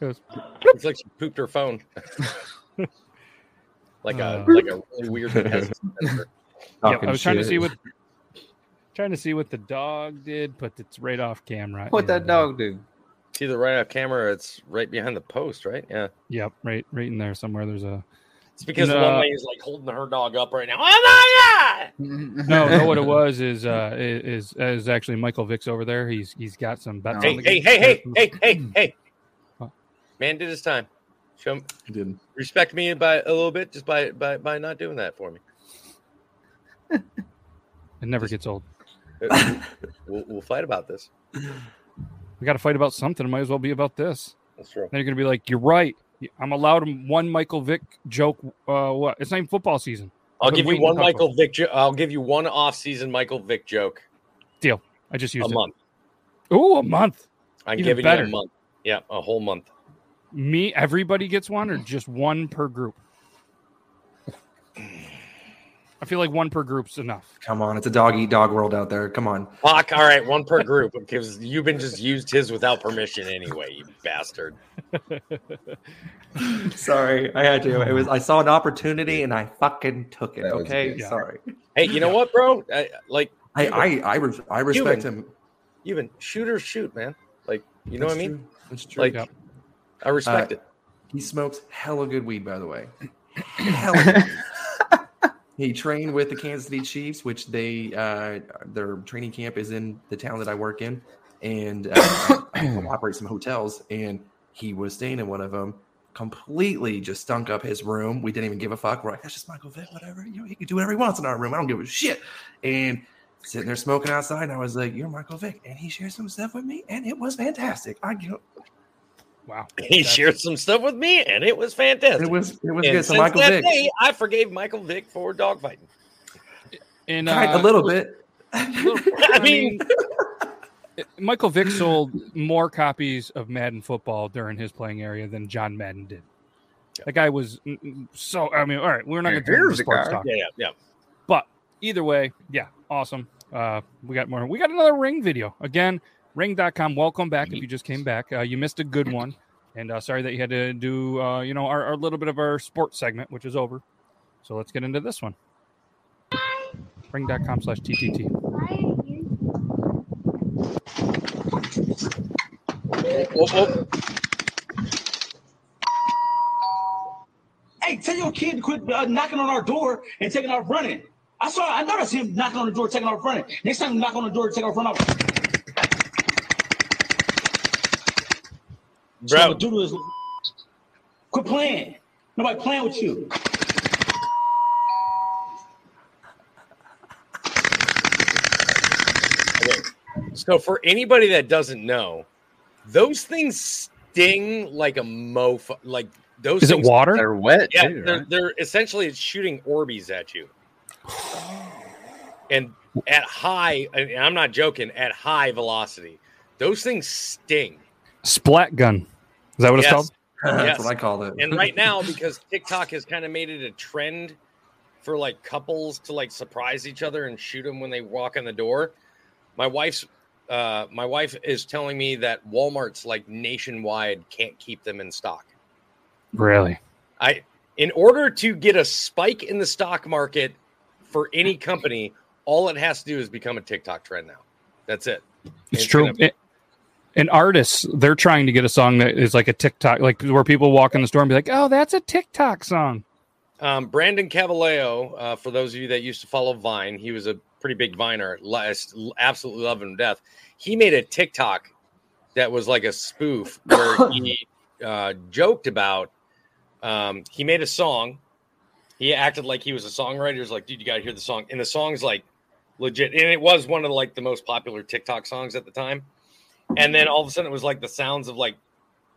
Goes. It's like she pooped her phone. like a Uh. like a really weird. test. Yep, I was trying to see what trying to see what the dog did, but it's right off camera. What that uh, dog do? It's either right off camera. Or it's right behind the post, right? Yeah. Yep, right, right in there somewhere. There's a It's because the No. one lady's like holding her dog up right now. Oh my god! no, no. What it was is uh is is actually Michael Vick's over there. He's he's got some bets. Hey, on the hey, game. hey, hey, hey, hey, hey! What? Man did his time. Show him, I didn't. respect me by a little bit just by by by not doing that for me. It never gets old. we'll, we'll fight about this. We got to fight about something. It might as well be about this. That's true. Then you're gonna be like, "You're right. I'm allowed one Michael Vick joke. Uh, what? It's not even football season. I'll give you one talk about Michael Vick. Jo- I'll give you one off-season Michael Vick joke. deal. I just used a it. month. Ooh, a month. I'm Even giving better. you a month. Yeah, a whole month. Me, everybody gets one, or just one per group. I feel like one per group's enough. Come on, it's a dog eat dog world out there. Come on. Fuck. All right, one per group because you've been just used his without permission anyway, you bastard. Sorry, I had to. It was I saw an opportunity and I fucking took it. That was Okay, good. Yeah. sorry. Hey, you know what, bro? I, like, I I I, res- I respect Cuban. him. even shooters shoot, man. Like, you know That's what I mean? true. That's true. Like, Yep. I respect Uh, it. He smokes hella good weed, by the way. hella good weed. He trained with the Kansas City Chiefs, which they uh, their training camp is in the town that I work in, and uh, I operate some hotels. And he was staying in one of them. Completely just stunk up his room. We didn't even give a fuck. We're like, that's just Michael Vick, whatever. You know, he can do whatever he wants in our room. I don't give a shit. And sitting there smoking outside, and I was like, "You're Michael Vick," and he shared some stuff with me, and it was fantastic. I you know, Wow. He shared some stuff with me, and it was fantastic. It was- it was And good. So since Michael that Vick- day, I forgave Michael Vick for dogfighting. And Kind- uh, a little bit. I mean, Michael Vick sold more copies of Madden football during his playing area than John Madden did. That guy was mm, mm, so. I mean, all right, we're not going to do the sports guy. talk. Yeah, yeah, yeah. But either way, yeah, awesome. Uh, we got more. We got another ring video again. Ring.com. Welcome back. If you just came back, uh, you missed a good one, and uh, sorry that you had to do. Uh, you know, our, our little bit of our sports segment, which is over. So let's get into this one. Ring.com slash TTT. Hey, tell your kid to quit uh, knocking on our door and taking off running. I saw, I noticed him knocking on the door, taking off running. Next time you knock on the door, take off running. Bro. doodle is quit playing. Nobody playing with you. Okay. So for anybody that doesn't know, those things sting like a mofo. Like those. Is it water? They're wet, Yeah, too, they're, right? they're essentially it's shooting Orbeez at you. And at high, and I'm not joking, at high velocity, those things sting. Splat gun. Is that what it's called? That's Yes. what I call it. And right now, because TikTok has kind of made it a trend for like couples to like surprise each other and shoot them when they walk in the door, my wife's uh, my wife is telling me that Walmart's like nationwide can't keep them in stock. Really? I in order to get a spike in the stock market for any company, all it has to do is become a TikTok trend now. That's it. It's true. gonna- It- and artists, they're trying to get a song that is like a TikTok, like where people walk in the store and be like, "Oh, that's a TikTok song." Um, Brandon Calvillo, uh, for those of you that used to follow Vine, he was a pretty big Viner. Last, absolutely love him to death. He made a TikTok that was like a spoof where he uh, joked about. Um, he made a song. He acted like he was a songwriter. He was like, "Dude, you got to hear the song." And the song's like legit, and it was one of like the most popular TikTok songs at the time. And then all of a sudden, it was like the sounds of like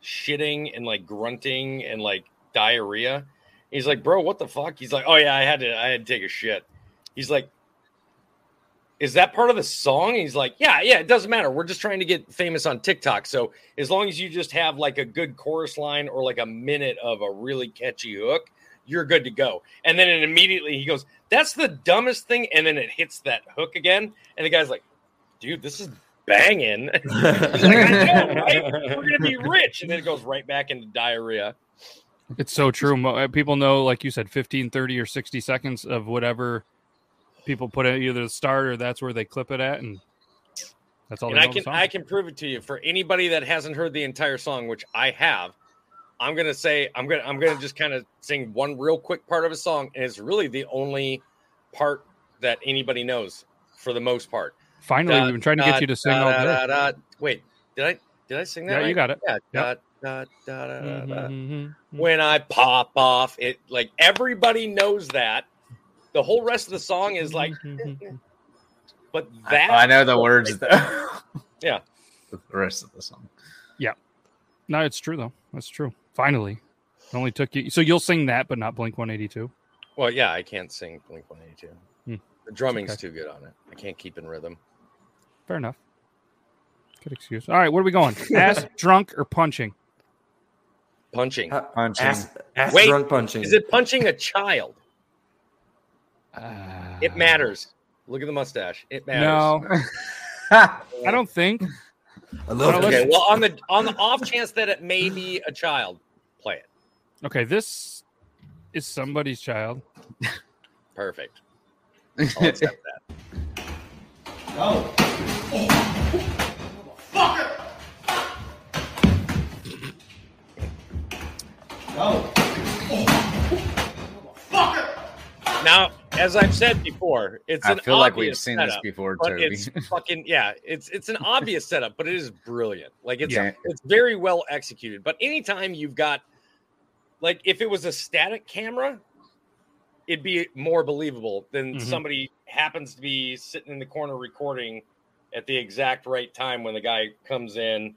shitting and like grunting and like diarrhea. He's like, bro, what the fuck? He's like, oh yeah, I had to, I had to take a shit. He's like, is that part of the song? He's like, yeah, yeah, it doesn't matter. We're just trying to get famous on TikTok. So as long as you just have like a good chorus line or like a minute of a really catchy hook, you're good to go. And then it immediately he goes, that's the dumbest thing. And then it hits that hook again. And the guy's like, dude, this is banging. Like, I know, right? We're gonna be rich. And then it goes right back into diarrhea. It's so true. Uh, People know, like you said, 15, 30, or 60 seconds of whatever people put at either the start or that's where they clip it at. And that's all and they I can. I can prove it to you for anybody that hasn't heard the entire song, which I have. I'm gonna say I'm gonna I'm gonna just kind of sing one real quick part of a song, and it's really the only part that anybody knows for the most part. Finally, Da, we've been trying to get da, you to sing da, all day. da, da. Wait, did I did I sing that? Yeah, you got it. Yeah. Yep. Da, da, da, da, da, da. Mhm. When I pop off, it like everybody knows that. The whole rest of the song is like mm-hmm, mm-hmm, mm-hmm. But that I know the words though. Yeah. the rest of the song. Yeah. No, it's true though. That's true. Finally, it only took you. So you'll sing that, but not Blink One Eighty Two. Well, yeah, I can't sing Blink 182. Hmm. The drumming's Okay. too good on it. I can't keep in rhythm. Fair enough. Good excuse. All right, where are we going? Ass, drunk, or punching? Punching. Punching. Ass, ass Wait, drunk punching. Is it punching a child? Uh, It matters. Look at the mustache. It matters. No, I don't think. I love Well, it. Okay. Well, on the on the off chance that it may be a child, play it. Okay, this is somebody's child. Perfect. I'll accept that. Now, as I've said before, it's I an feel like we've obvious seen this before, but Toby. It's fucking yeah, it's it's an obvious setup, but it is brilliant. Like it's Yeah. it's very well executed. But anytime you've got like if it was a static camera, it'd be more believable than Mhm. somebody happens to be sitting in the corner recording at the exact right time when the guy comes in.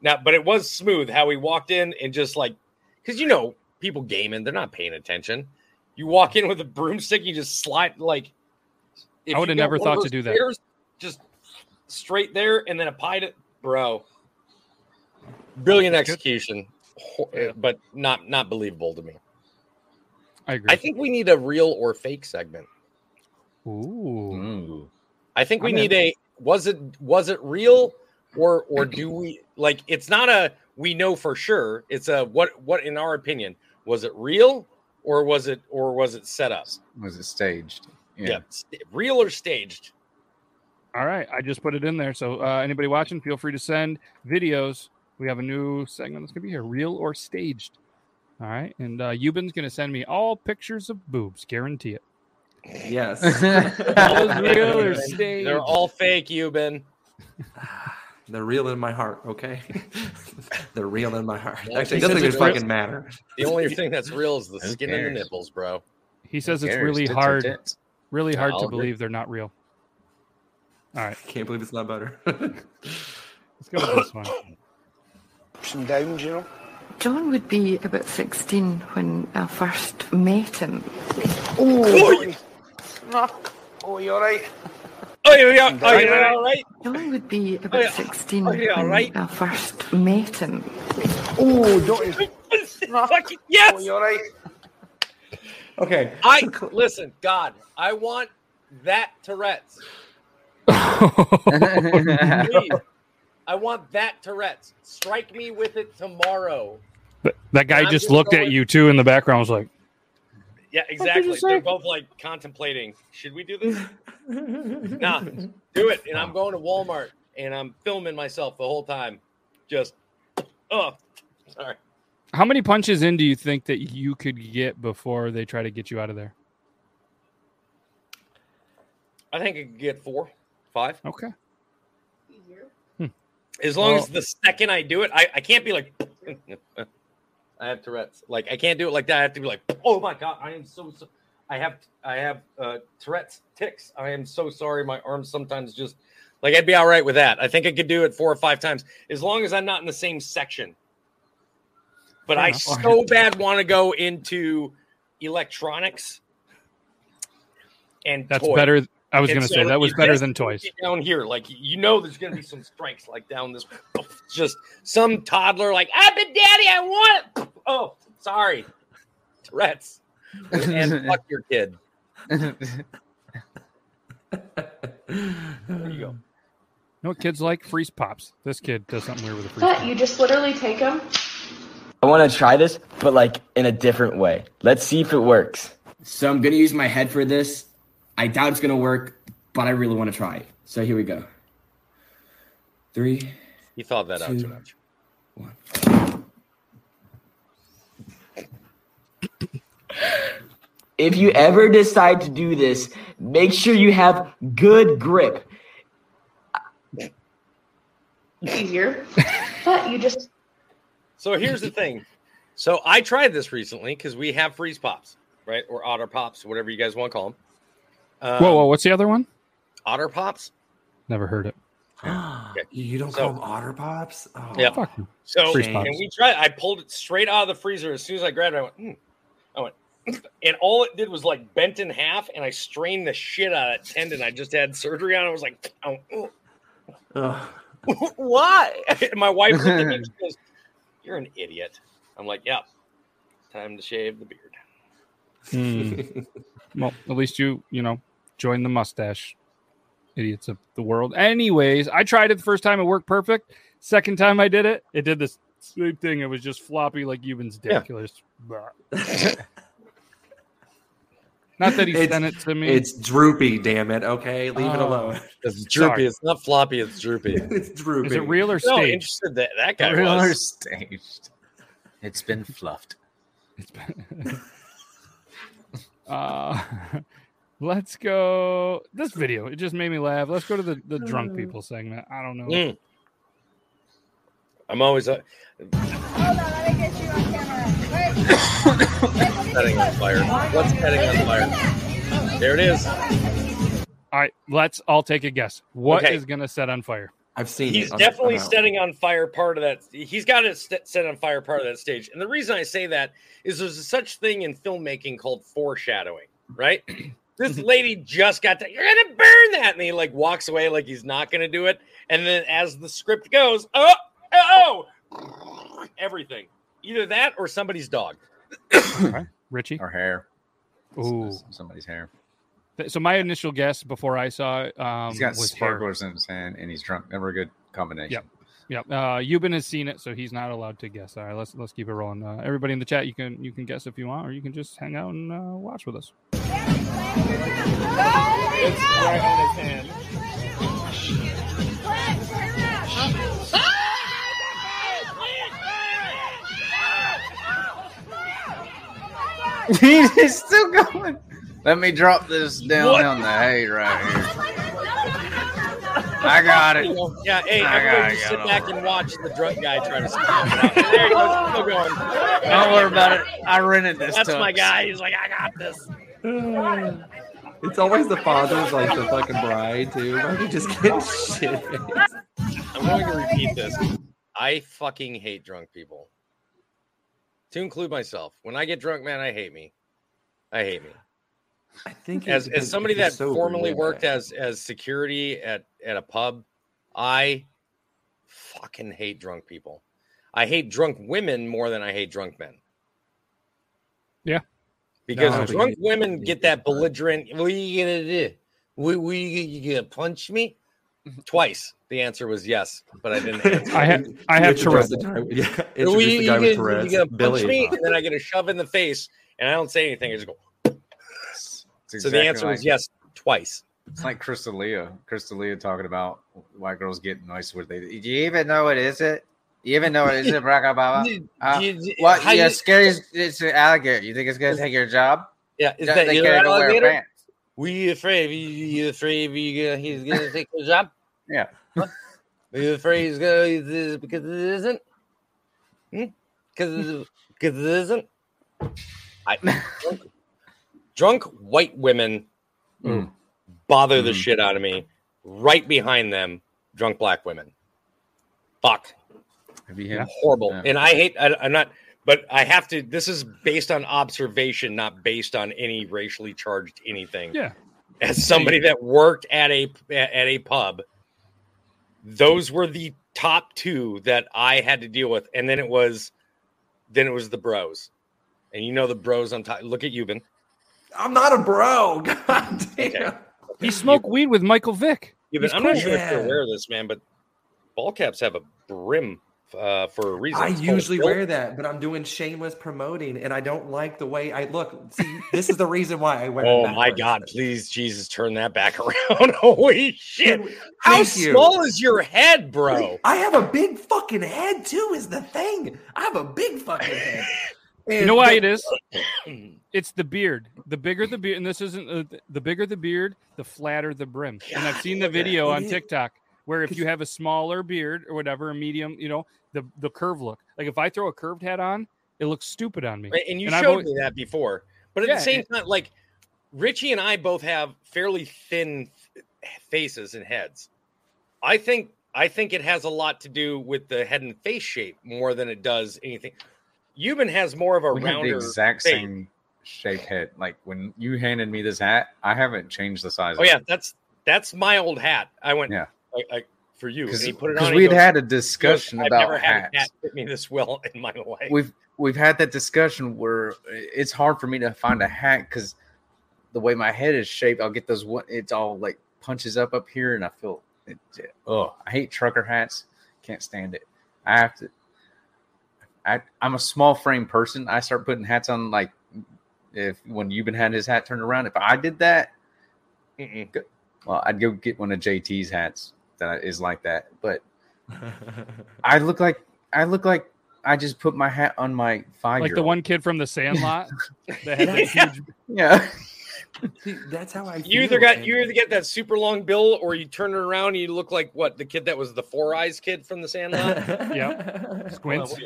Now, but it was smooth how he walked in and just like because you know people gaming, they're not paying attention. You walk in with a broomstick, you just slide like. if I would've never thought to those do that. Just straight there, and then a pie to bro. Brilliant execution, Ho- eh, but not not believable to me. I agree. I think we need a real or fake segment. Ooh. Ooh. I think we I'm need a was it was it real or or do we like it's not a we know for sure. It's a what what in our opinion was it real or was it or was it set up? Was it staged? Yeah, st- real or staged. All right, I just put it in there. So uh, anybody watching, feel free to send videos. We have a new segment that's gonna be here, real or staged. All right, and uh, Yuban's gonna send me all pictures of boobs, guarantee it. Yes. All real or staged? They're all fake, Yuban. They're real in my heart, okay? They're real in my heart. Well, Actually, it doesn't says even it's real- fucking matter. The only thing that's real is the Who skin and the nipples, bro. He says it's cares? really Tits hard, tits. really hard I'll to agree. believe they're not real. All right, Can't believe it's not better. let's go with this one. Some downs, you know. John would be about 16 when I first met him. Oh, oh, you all right? Oh, yeah, yeah. Oh, you're all right? John would be about oh, yeah. 16 Oh, yeah, when right. I first met him. Oh, don't you? Fucking yes. Oh, you all right? okay. I listen, God. I want that Tourette's. Please. I want that Tourette's. Strike me with it tomorrow. But that guy just just looked at you too in the background. Was like, Yeah, exactly. They're both like contemplating. Should we do this? nah, do it. And I'm going to Walmart and I'm filming myself the whole time. Just, oh, sorry. how many punches in do you think that you could get before they try to get you out of there? I think I could get four, five. Okay. Hmm. As long Well- as the second I do it, I, I can't be like, I have Tourette's. Like I can't do it like that. I have to be like, oh my god, I am so, so I have I have uh, Tourette's ticks. I am so sorry. My arms sometimes just like I'd be all right with that. I think I could do it four or five times as long as I'm not in the same section. But I so bad want to go into electronics and That's toys. better. I was going to so say that was better than toys. Down here, like you know, there's going to be some strikes like down this. Just some toddler, like, "Ah, but daddy, I want it." Oh, sorry, Tourette's, and fuck your kid. There you go. You know what kids like? Freeze pops. This kid does something weird with a freeze What? pop. You just literally take them? I want to try this, but like in a different way. Let's see if it works. So I'm gonna use my head for this. I doubt it's gonna work, but I really want to try. So here we go. Three. You thought that out too much. If you ever decide to do this, make sure you have good grip. Easier. but you just So here's the thing. So I tried this recently because we have freeze pops, right, or otter pops, whatever you guys want to call them. Um, whoa, whoa! What's the other one? Otter Pops. Never heard it. You don't So- call them otter pops? Oh, Yeah. Fuck you. So Freeze and pops. we tried. I pulled it straight out of the freezer as soon as I grabbed it. I went. Mm. I went, and all it did was like bent in half, and I strained the shit out of that tendon. I just had surgery on. it. I was like, oh, oh. Why? And my wife looked at me and she goes, "You're an idiot." I'm like, "Yeah, time to shave the beard." Hmm. well, at least you, you know, join the mustache idiots of the world. Anyways, I tried it the first time; it worked perfect. Second time I did it, it did this same thing. It was just floppy like Yuban's dick. Yeah. It was- blah. Not that he It's- sent it to me. It's droopy, damn it. Okay, leave it Oh. alone. It's droopy. Sorry. It's not floppy. It's droopy. it's droopy. Is it real or staged? No, staged? interested that that guy Real or staged? It's been fluffed. It's been. uh, let's go. This video, it just made me laugh. Let's go to the, the Uh. drunk people segment. I don't know. Mm. I'm always uh, setting on let me get you on camera. petting on fire. What's setting on fire? There it is. All right, let's all take a guess. What is Okay. going to set on fire? I've seen He's it. Definitely I'm setting on fire part of that. He's got to st- set on fire part of that stage. And the reason I say that is there's a such thing in filmmaking called foreshadowing, right? This lady just got to, you're going to burn that. And he like walks away like he's not going to do it. And then as the script goes, oh, oh, everything. Either that or somebody's dog. Richie? Or hair. Ooh. Somebody's hair. So my initial guess before I saw it um, He's got was hair. sparklers in his hand and he's drunk. Never a good combination. Yep. Yep. Uh, Yuban has seen it, so he's not allowed to guess. All right, let's let's keep it rolling. Uh, everybody in the chat, you can you can guess if you want, or you can just hang out and uh, watch with us. It's right on his hand. He's still going. Let me drop this down What? on the hay right here. I got it. Yeah, hey, I everyone gotta just get sit back and watch the drunk guy try to scam it out. There he goes, still going. Don't worry about it. I rented this. That's my guy. He's like, I got this. It's always the father's like the fucking bride too. Why are you just getting shit? I'm going to repeat this. I fucking hate drunk people. To include myself. When I get drunk, man, I hate me. I hate me. I think As, as somebody that sober, formerly yeah. worked as as security at at a pub, I fucking hate drunk people. I hate drunk women more than I hate drunk men. Yeah. Because No, drunk you- women get that belligerent. What are you gonna do? We we you gonna punch me? Mm-hmm. Twice. The answer was yes, but I didn't. Answer. I have I have Introduce Tourette's. the guy- Yeah, Are introduce we- the guy you with gonna- Tourette's. You gonna punch Billy. me, and then I get a shove in the face, and I don't say anything. I just go. It's So the exactly answer was yes twice. It's like Crystalia. Crystalia talking about white girls getting nice with they. Do you even know what is it? You even though it is a Barack Obama? Uh, what? how Yeah, you- scary. as- It's an alligator. You think it's gonna take your job? Yeah, is They- that they your can't wear alligator? pants. Were you afraid? You, you afraid you gonna, he's gonna take the job? Yeah. Are you afraid he's gonna use this because it isn't? Because because it isn't. I drunk, drunk white women Mm. bother the Mhm. shit out of me. Right behind them, drunk black women. Fuck. Have you had- horrible. Yeah. And I hate. I, I'm not. But I have to. This is based on observation, not based on any racially charged anything. Yeah. As somebody that worked at a at a pub, those were the top two that I had to deal with, and then it was, then it was the bros, and you know the bros on top. Look at Yuban. I'm not a bro. God damn. He smoked weed with Michael Vick. Yuban, He's I'm not cool. sure if you're aware of this, man, but ball caps have a brim uh, for a reason. I It's usually wear that, but I'm doing shameless promoting, and I don't like the way I look. See, this is the reason why I wear. Oh my. God! Please, Jesus, turn that back around! Holy shit! How Thank you. small is your head, bro? I have a big fucking head too. Is the thing? I have a big fucking head. You know why it is? It's the beard. The bigger the beard, and this isn't uh, the bigger the beard, the flatter the brim. and I've seen the video on. TikTok where if you have a smaller beard or whatever, a medium, you know, the the curve look. Like if I throw a curved hat on, it looks stupid on me. Right, And you I've showed always- me that before. But at Yeah, the same and- time, like Richie and I both have fairly thin faces and heads. I think I think it has a lot to do with the head and face shape more than it does anything. Yuban has more of a We have rounder the exact face. same shaped head. Like when you handed me this hat, I haven't changed the size. Oh yeah, that's that's my old hat. I went Yeah. I, I, for you. Because he put it on. we'd goes- had a discussion about never had hats. a fit me this well in my life. We've we've had that discussion where it's hard for me to find a hat because the way my head is shaped, I'll get those. one- It's all like punches up up here, and I feel. It, oh, I hate trucker hats. Can't stand it. I have to. I I'm a small frame person. I start putting hats on like if when you've been had his hat turned around. If I did that, go- well, I'd go get one of JT's hats that is like that. But I look like I look like I just put my hat on my five. Like the one kid from the Sandlot that had that Yeah. huge. Yeah. See, that's how I. You either got and- you either get that super long bill, or you turn it around and you look like what the kid that was the Four Eyes kid from the Sandlot. yeah, Squints.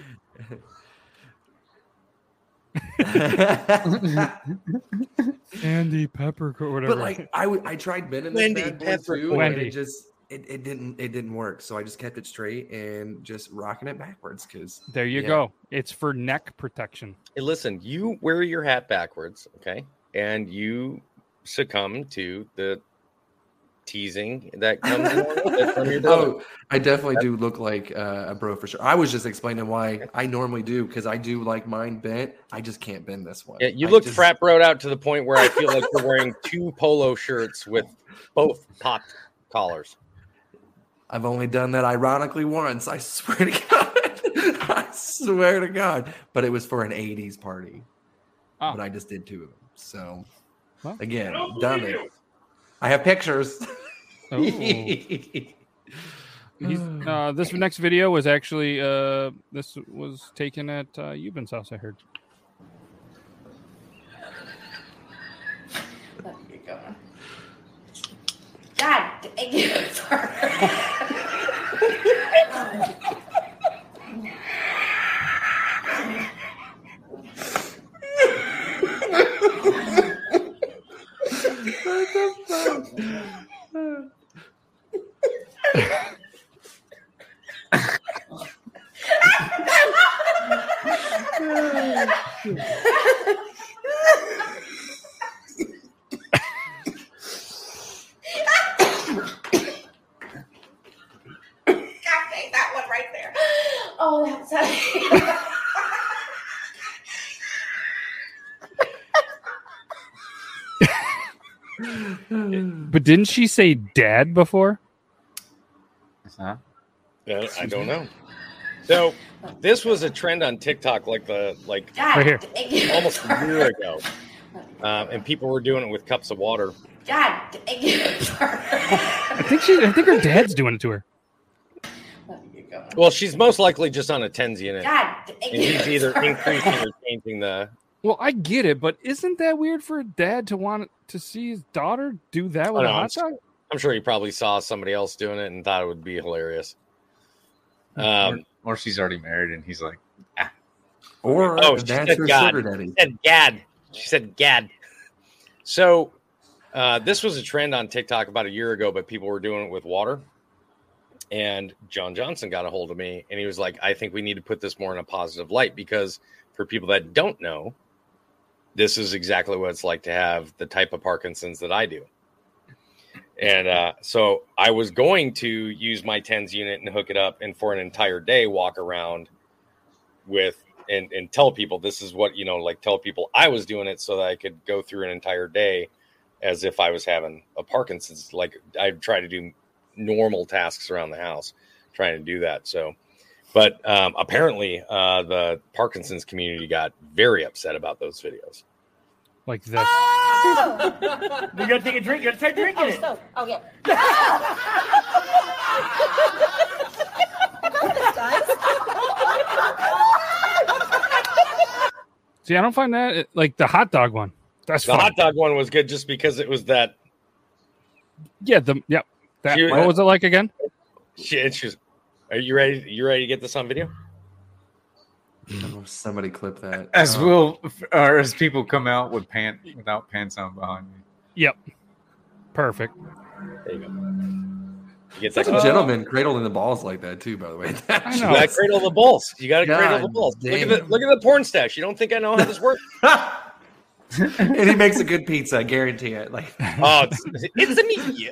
Andy Pepper or whatever. But like I would, I tried bending this Wendy bad boy Pepper- too, and Wendy. it just it, it didn't it didn't work. So I just kept it straight and just rocking it backwards because there you yeah. go. It's for neck protection. Hey, listen, you wear your hat backwards, okay, and you succumb to the teasing that comes along from your brother. Oh, I definitely do look like uh, a bro for sure. I was just explaining why I normally do because I do like mine bent. I just can't bend this one. Yeah, you I look just- frat broed out to the point where I feel like you're wearing two polo shirts with both popped collars. I've only done that ironically once. I swear to God. I swear to God. But it was for an 80s party. Oh. But I just did two of them. So Well. again, done it. I have pictures. Oh. Uh, this next video was actually uh, this was taken at uh, Yuban's house. I heard. God dang it. God dang, that one right there. Oh, that's But didn't she say dad before? Huh? Uh, I don't know. So this was a trend on TikTok, like the like Right here. almost a year ago, um, and people were doing it with cups of water. God dang it. I think she. I think her dad's doing it to her. Well, she's most likely just on a TENS unit, God and dang he's it. either increasing or changing the. Well, I get it, but isn't that weird for a dad to want to see his daughter do that with a hot dog? I'm sure he probably saw somebody else doing it and thought it would be hilarious. or, Um, or she's already married, and he's like, Or oh, she said her God. daddy. She said Gad. She said Gad. So uh, this was a trend on TikTok about a year ago, but people were doing it with water. And John Johnson got a hold of me and he was like, I think we need to put this more in a positive light because for people that don't know, this is exactly what it's like to have the type of Parkinson's that I do. And uh, so I was going to use my TENS unit and hook it up and for an entire day walk around with and, and tell people this is what, you know, like tell people I was doing it so that I could go through an entire day as if I was having a Parkinson's. Like I'd try to do normal tasks around the house, trying to do that. So, but um, apparently uh, the Parkinson's community got very upset about those videos. Like this. You gotta take a drink. You gotta start drinking it. Oh, okay. See, I don't find that like the hot dog one. That's the fine. hot dog one was good just because it was that. Yeah, the yeah. That, She- what was it like again? Shit, she's. Are you ready? You ready to get this on video? Oh, somebody clip that. as Oh. will or as people come out with pant without pants on behind me. Yep. Perfect. There you go. You get Such that a gentleman cradled in the balls like that too. By the way, You gotta cradle the balls. You gotta cradle the God balls. Look at the look at the porn stash. You don't think I know how this works? and he makes a good pizza. I guarantee it. Like, oh, it's, it's a me.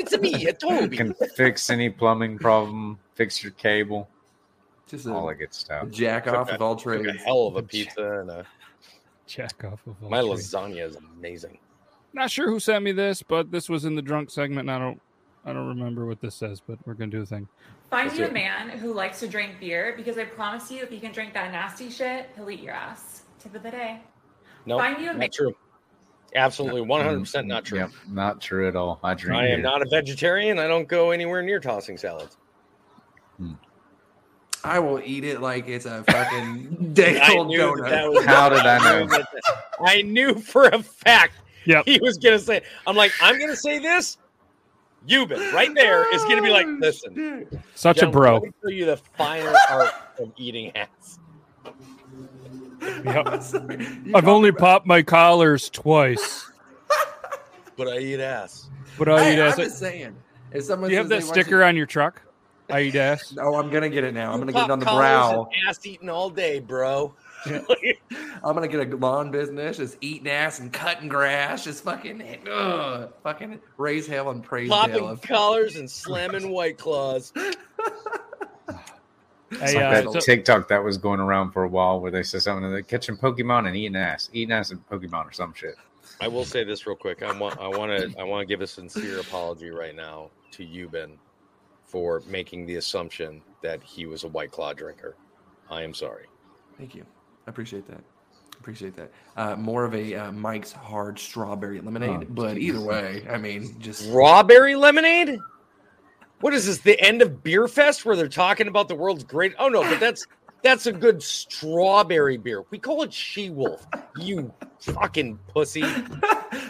It's a me, a Toby. Can fix any plumbing problem, fix your cable, just all that good stuff. jack Took off a- of all took trades. A hell of a pizza and a Jack off of all my trades. lasagna is amazing. Not sure who sent me this, but this was in the drunk segment. And I don't, I don't remember what this says, but we're gonna do a thing. Find Let's you do a man who likes to drink beer because I promise you, if you can drink that nasty shit, he'll eat your ass. Tip of the day. No, Find you a not man. true. Absolutely, one hundred percent not true. Yep, not true at all. I drink. I am beer. not a vegetarian. I don't go anywhere near tossing salads. Hmm. I will eat it like it's a fucking day I old knew that that How did I know? I knew for a fact Yep. he was gonna say. I'm like, I'm gonna say this. Yuban, right there, is gonna be like, oh, listen, Such a bro. Let me show you the finer art of eating ass. Yep. I've only popped my collars twice, But I eat ass. but I Hey, eat I'm ass. just saying. If someone Do you have that they want sticker on your truck? I eat ass. Oh, I'm gonna get it now. I'm gonna get it on the brow. Ass eating all day, bro. I'm gonna get a lawn business, just eating ass and cutting grass, just fucking, ugh, fucking raise hell and praise Popping hell. collars and slamming white claws. It's Hey, like uh, that so- TikTok that was going around for a while where they said something like catching Pokemon and eating ass, eating ass and Pokemon or some shit. I will say this real quick. I want I want to I want to give a sincere apology right now to Yuban for making the assumption that he was a White Claw drinker. I am sorry. Thank you. I appreciate that. Appreciate that. Uh, more of a uh, Mike's hard strawberry lemonade, Oh, but either way, I mean, just Strawberry lemonade? What is this? The end of Beer Fest where they're talking about the world's great? Oh no, but that's that's a good strawberry beer. We call it She Wolf. You fucking pussy.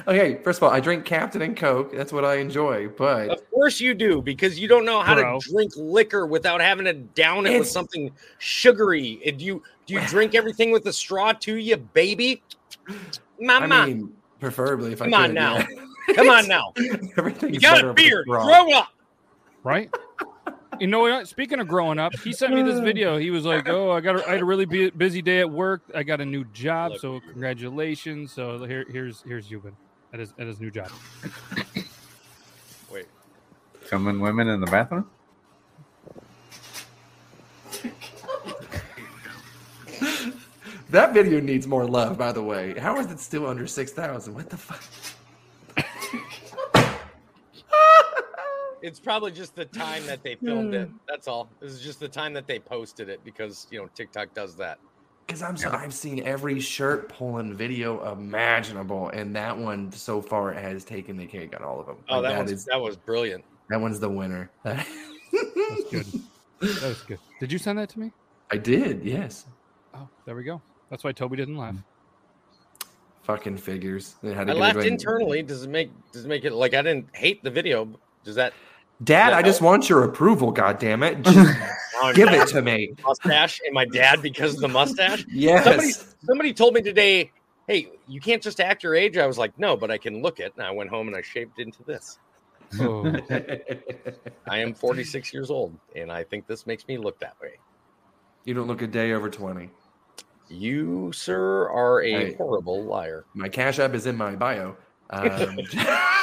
Okay. First of all, I drink Captain and Coke. That's what I enjoy. But Of course you do, because you don't know how Bro. to drink liquor without having to down it with something sugary. Do you do you drink everything with a straw to you baby? Mama, I mean, preferably if I come on now, yeah. come on now. Everything You got a beard. Grow up. right? You know what? Speaking of growing up, he sent me this video. He was like, "Oh, I got a, I had a really bu- busy day at work. I got a new job, so congratulations." So here, here's here's Yuban at his at his new job. Wait, coming women in the bathroom? That video needs more love, by the way. How is it still under six thousand? What the fuck? It's probably just the time that they filmed it. That's all. This is just the time that they posted it because you know TikTok does that. Because I'm so, I've seen every shirt pulling video imaginable, and that one so far has taken the cake on all of them. Oh, Like, that was is- that was brilliant. that one's the winner. That's good. That was good. Did you send that to me? I did, yes. Oh, there we go. That's why Toby didn't laugh. Fucking figures. They had to I go laughed to- internally. Does it make does it make it like I didn't hate the video? Does that Dad, Yeah, I just want your approval. God damn it! Just Oh, give it to me. mustache and my dad because of the mustache? Yes. Somebody, somebody told me today, hey, you can't just act your age. I was like, no, but I can look it. And I went home and I shaped into this. Oh, I am 46 years old, and I think this makes me look that way. You don't look a day over twenty. You, sir, are a Hey. horrible liar. My cash app is in my bio. Um,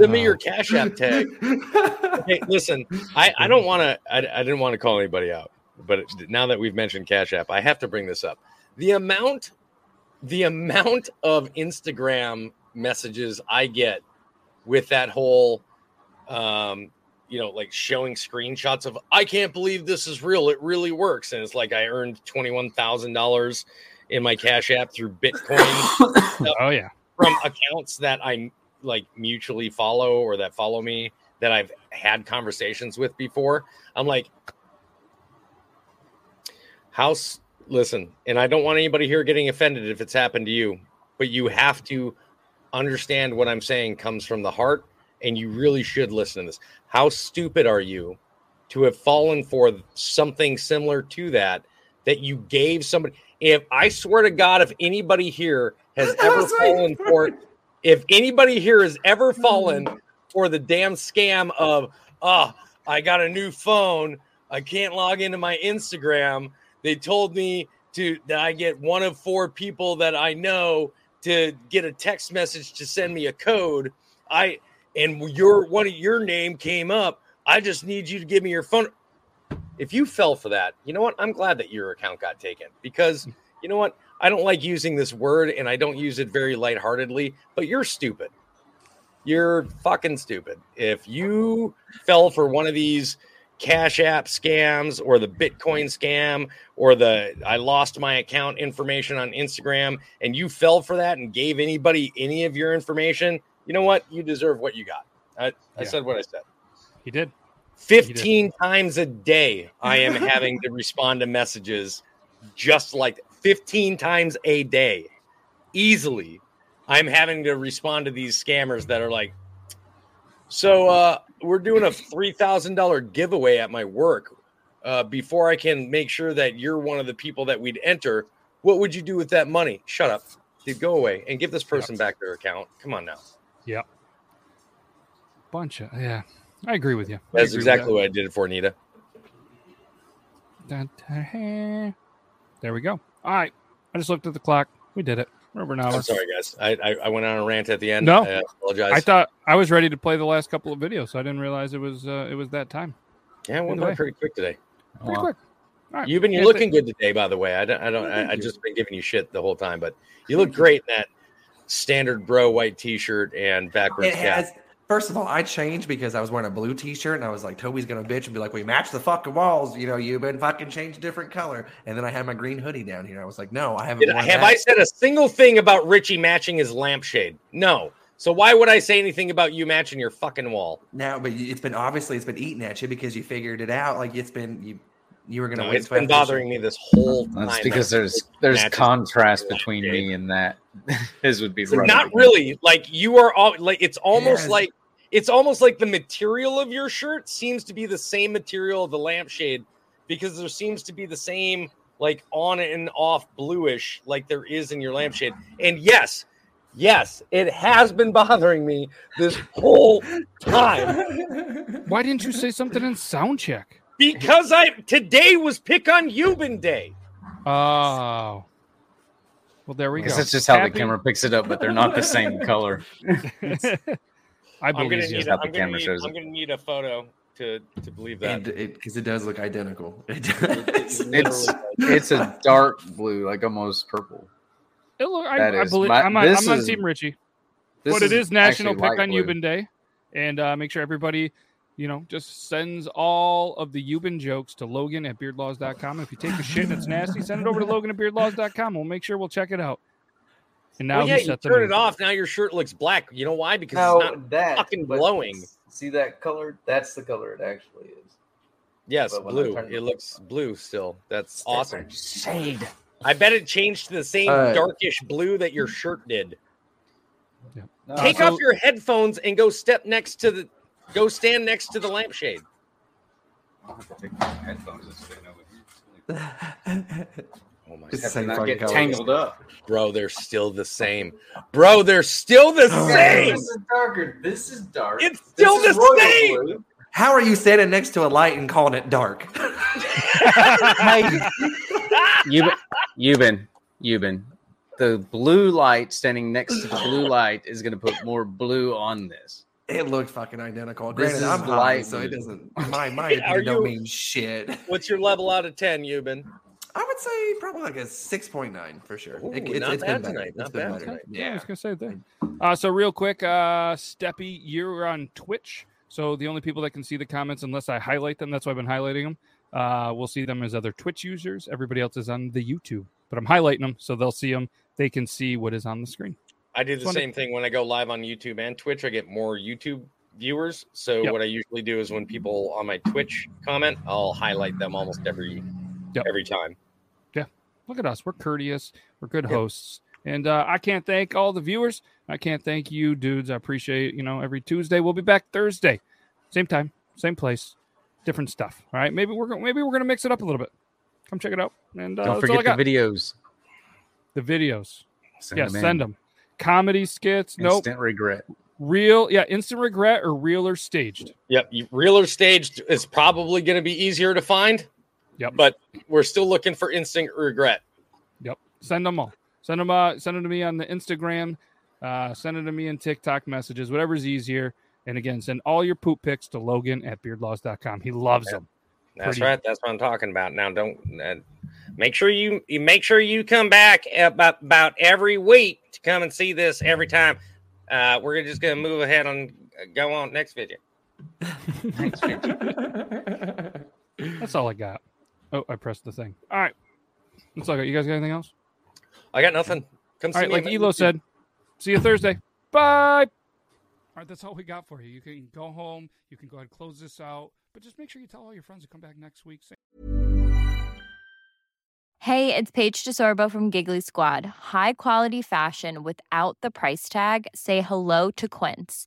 Send me your Cash App tag. hey, listen, I, I don't want to. I, I didn't want to call anybody out, but now that we've mentioned Cash App, I have to bring this up. The amount, the amount of Instagram messages I get with that whole, um, you know, like showing screenshots of I can't believe this is real. It really works, and it's like I earned twenty one thousand dollars in my Cash App through Bitcoin oh yeah. from accounts that I like mutually follow or that follow me that I've had conversations with before. I'm like, house, listen, and I don't want anybody here getting offended if it's happened to you, but you have to understand what I'm saying comes from the heart, and you really should listen to this. How stupid are you to have fallen for something similar to that that you gave somebody? If I swear to God, if anybody here has ever fallen for If anybody here has ever mm-hmm. fallen for the damn scam of, oh, I got a new phone, I can't log into my Instagram. They told me to that I get one of four people that I know to get a text message to send me a code. I and your one of your name came up. I just need you to give me your phone. If you fell for that, you know what? I'm glad that your account got taken because you know what? I don't like using this word and I don't use it very lightheartedly, but you're stupid. You're fucking stupid. If you fell for one of these Cash App scams or the Bitcoin scam or the I lost my account information on Instagram and you fell for that and gave anybody any of your information, you know what? You deserve what you got. I, I said what I said. He did. 15 times a day I am having to respond to messages just like 15 times a day. Easily. I'm having to respond to these scammers that are like, so uh, we're doing a three thousand dollar giveaway at my work. Uh, before I can make sure that you're one of the people that we'd enter, what would you do with that money? Shut up, dude. Go away and give this person back their account. Come on now. Yep. Bunch of yeah. I agree with you. I That's exactly that. what I did it for Nita. Dun, dun, dun. There we go. All right. I just looked at the clock. We did it. We're over an hour. I'm sorry, guys. I, I I went on a rant at the end. No, I apologize. I thought I was ready to play the last couple of videos, so I didn't realize it was uh, it was that time. yeah, it went Either by way. pretty quick today. Pretty quick. All right. You've been you're looking good today, by the way. I don't I don't I, I just been giving you shit the whole time, but you look great in that standard bro white t-shirt and backwards It cap. Has. First of all, I changed because I was wearing a blue T-shirt, and I was like, "Toby's gonna bitch and be like, we match the fucking walls, you know. You've been fucking changed different color." And then I had my green hoodie down here. I was like, "No, I haven't." Did- worn have that. I said a single thing about Richie matching his lampshade? No. So why would I say anything about you matching your fucking wall? No, but it's been obviously it's been eating at you because you figured it out. Like it's been you. You were gonna. No, wait it's till been bothering me this whole time. That's because there's there's contrast between me and that. His would be So not really. Like you are all like it's almost Yes. like it's almost like the material of your shirt seems to be the same material of the lampshade because there seems to be the same like on and off bluish like there is in your lampshade. And yes, yes, it has been bothering me this whole time. Why didn't you say something in sound check? Because I today was pick on Yuban Day. Oh. Well, there we I go. that's just how Happy- the camera picks it up, but they're not the same color. I I'm gonna believe need, you. a, I'm, gonna need, I'm gonna need a photo to to believe that. And it because it does look identical. It It's it's a dark blue, like almost purple. It look, I, That I is believe my- I'm on, this I'm on is- Team Richie. this But it is is National actually Pick on blue. Yuban Day, and uh, make sure everybody, you know, just sends all of the Yuban jokes to Logan at beardlaws.com. If you take a shit and it's nasty, send it over to Logan at beardlaws.com. We'll make sure we'll check it out. And now well, yeah, he you turn it off. Now your shirt looks black. You know why? Because No, it's not that, fucking but glowing. See that color? That's the color it actually is. Yes, But when I blue. turn It looks blue still. That's awesome. Shade. I bet it changed to the same Uh, darkish blue that your shirt did. No, Take so- off your headphones and go step next to the go stand next to the lampshade. Oh my It's the same not fucking get color. tangled up. Bro, they're still the same. Bro, they're still the same. This is darker. This is dark. It's still This the same. blue. How are you standing next to a light and calling it dark? Yuban, Yuban, Yuban. The blue light standing next to the blue light is going to put more blue on this. It looked fucking identical. This Granted, is I'm high, light so it doesn't. My my Are opinion don't you- mean shit. What's your level out of 10, Yuban? I would say probably like a six point nine for sure. Ooh, It- it's, not it's bad been better. tonight, It's not been bad better. tonight. Yeah, I was gonna say that. Uh, so real quick, uh, Steppy, you're on Twitch. So the only people that can see the comments, unless I highlight them, that's why I've been highlighting them. Uh, we'll see them as other Twitch users. Everybody else is on the YouTube, but I'm highlighting them so they'll see them. They can see what is on the screen. I do the Just wanted- same thing when I go live on YouTube and Twitch. I get more YouTube viewers. So Yep. what I usually do is when people on my Twitch comment, I'll highlight them almost every Yep. every time. Yeah, look at us. We're courteous. We're good hosts. And uh, I can't thank all the viewers. I can't thank you, dudes. I appreciate you know every Tuesday. We'll be back Thursday, same time, same place, different stuff. All right, maybe we're gonna maybe we're gonna mix it up a little bit. Come check it out. And uh, Don't that's all I forget the videos. The videos. Send yes, them in. send them. comedy skits. No Instant regret. Real, yeah, instant regret or real or staged. Yep, real or staged is probably going to be easier to find. Yep, but we're still looking for instant regret. Yep. Send them all. Send them. Uh, send them to me on the Instagram. Uh, send it to me in TikTok messages, whatever's easier. And again, send all your poop pics to Logan at beardlaws.com. He loves them. That's Pretty- right. That's what I'm talking about. Now, don't uh, make sure you, you make sure you come back about about every week to come and see this every time. Uh, we're just gonna move ahead and go on next video. That's all I got. Oh, I pressed the thing. All right. That's all I got. You guys got anything else? I got nothing. Come see All right, me like Elo said, see you Thursday. Bye. All right, that's all we got for you. You can go home. You can go ahead and close this out. But just make sure you tell all your friends to come back next week. Say- Hey, it's Paige DeSorbo from Giggly Squad. High quality fashion without the price tag. Say hello to Quince.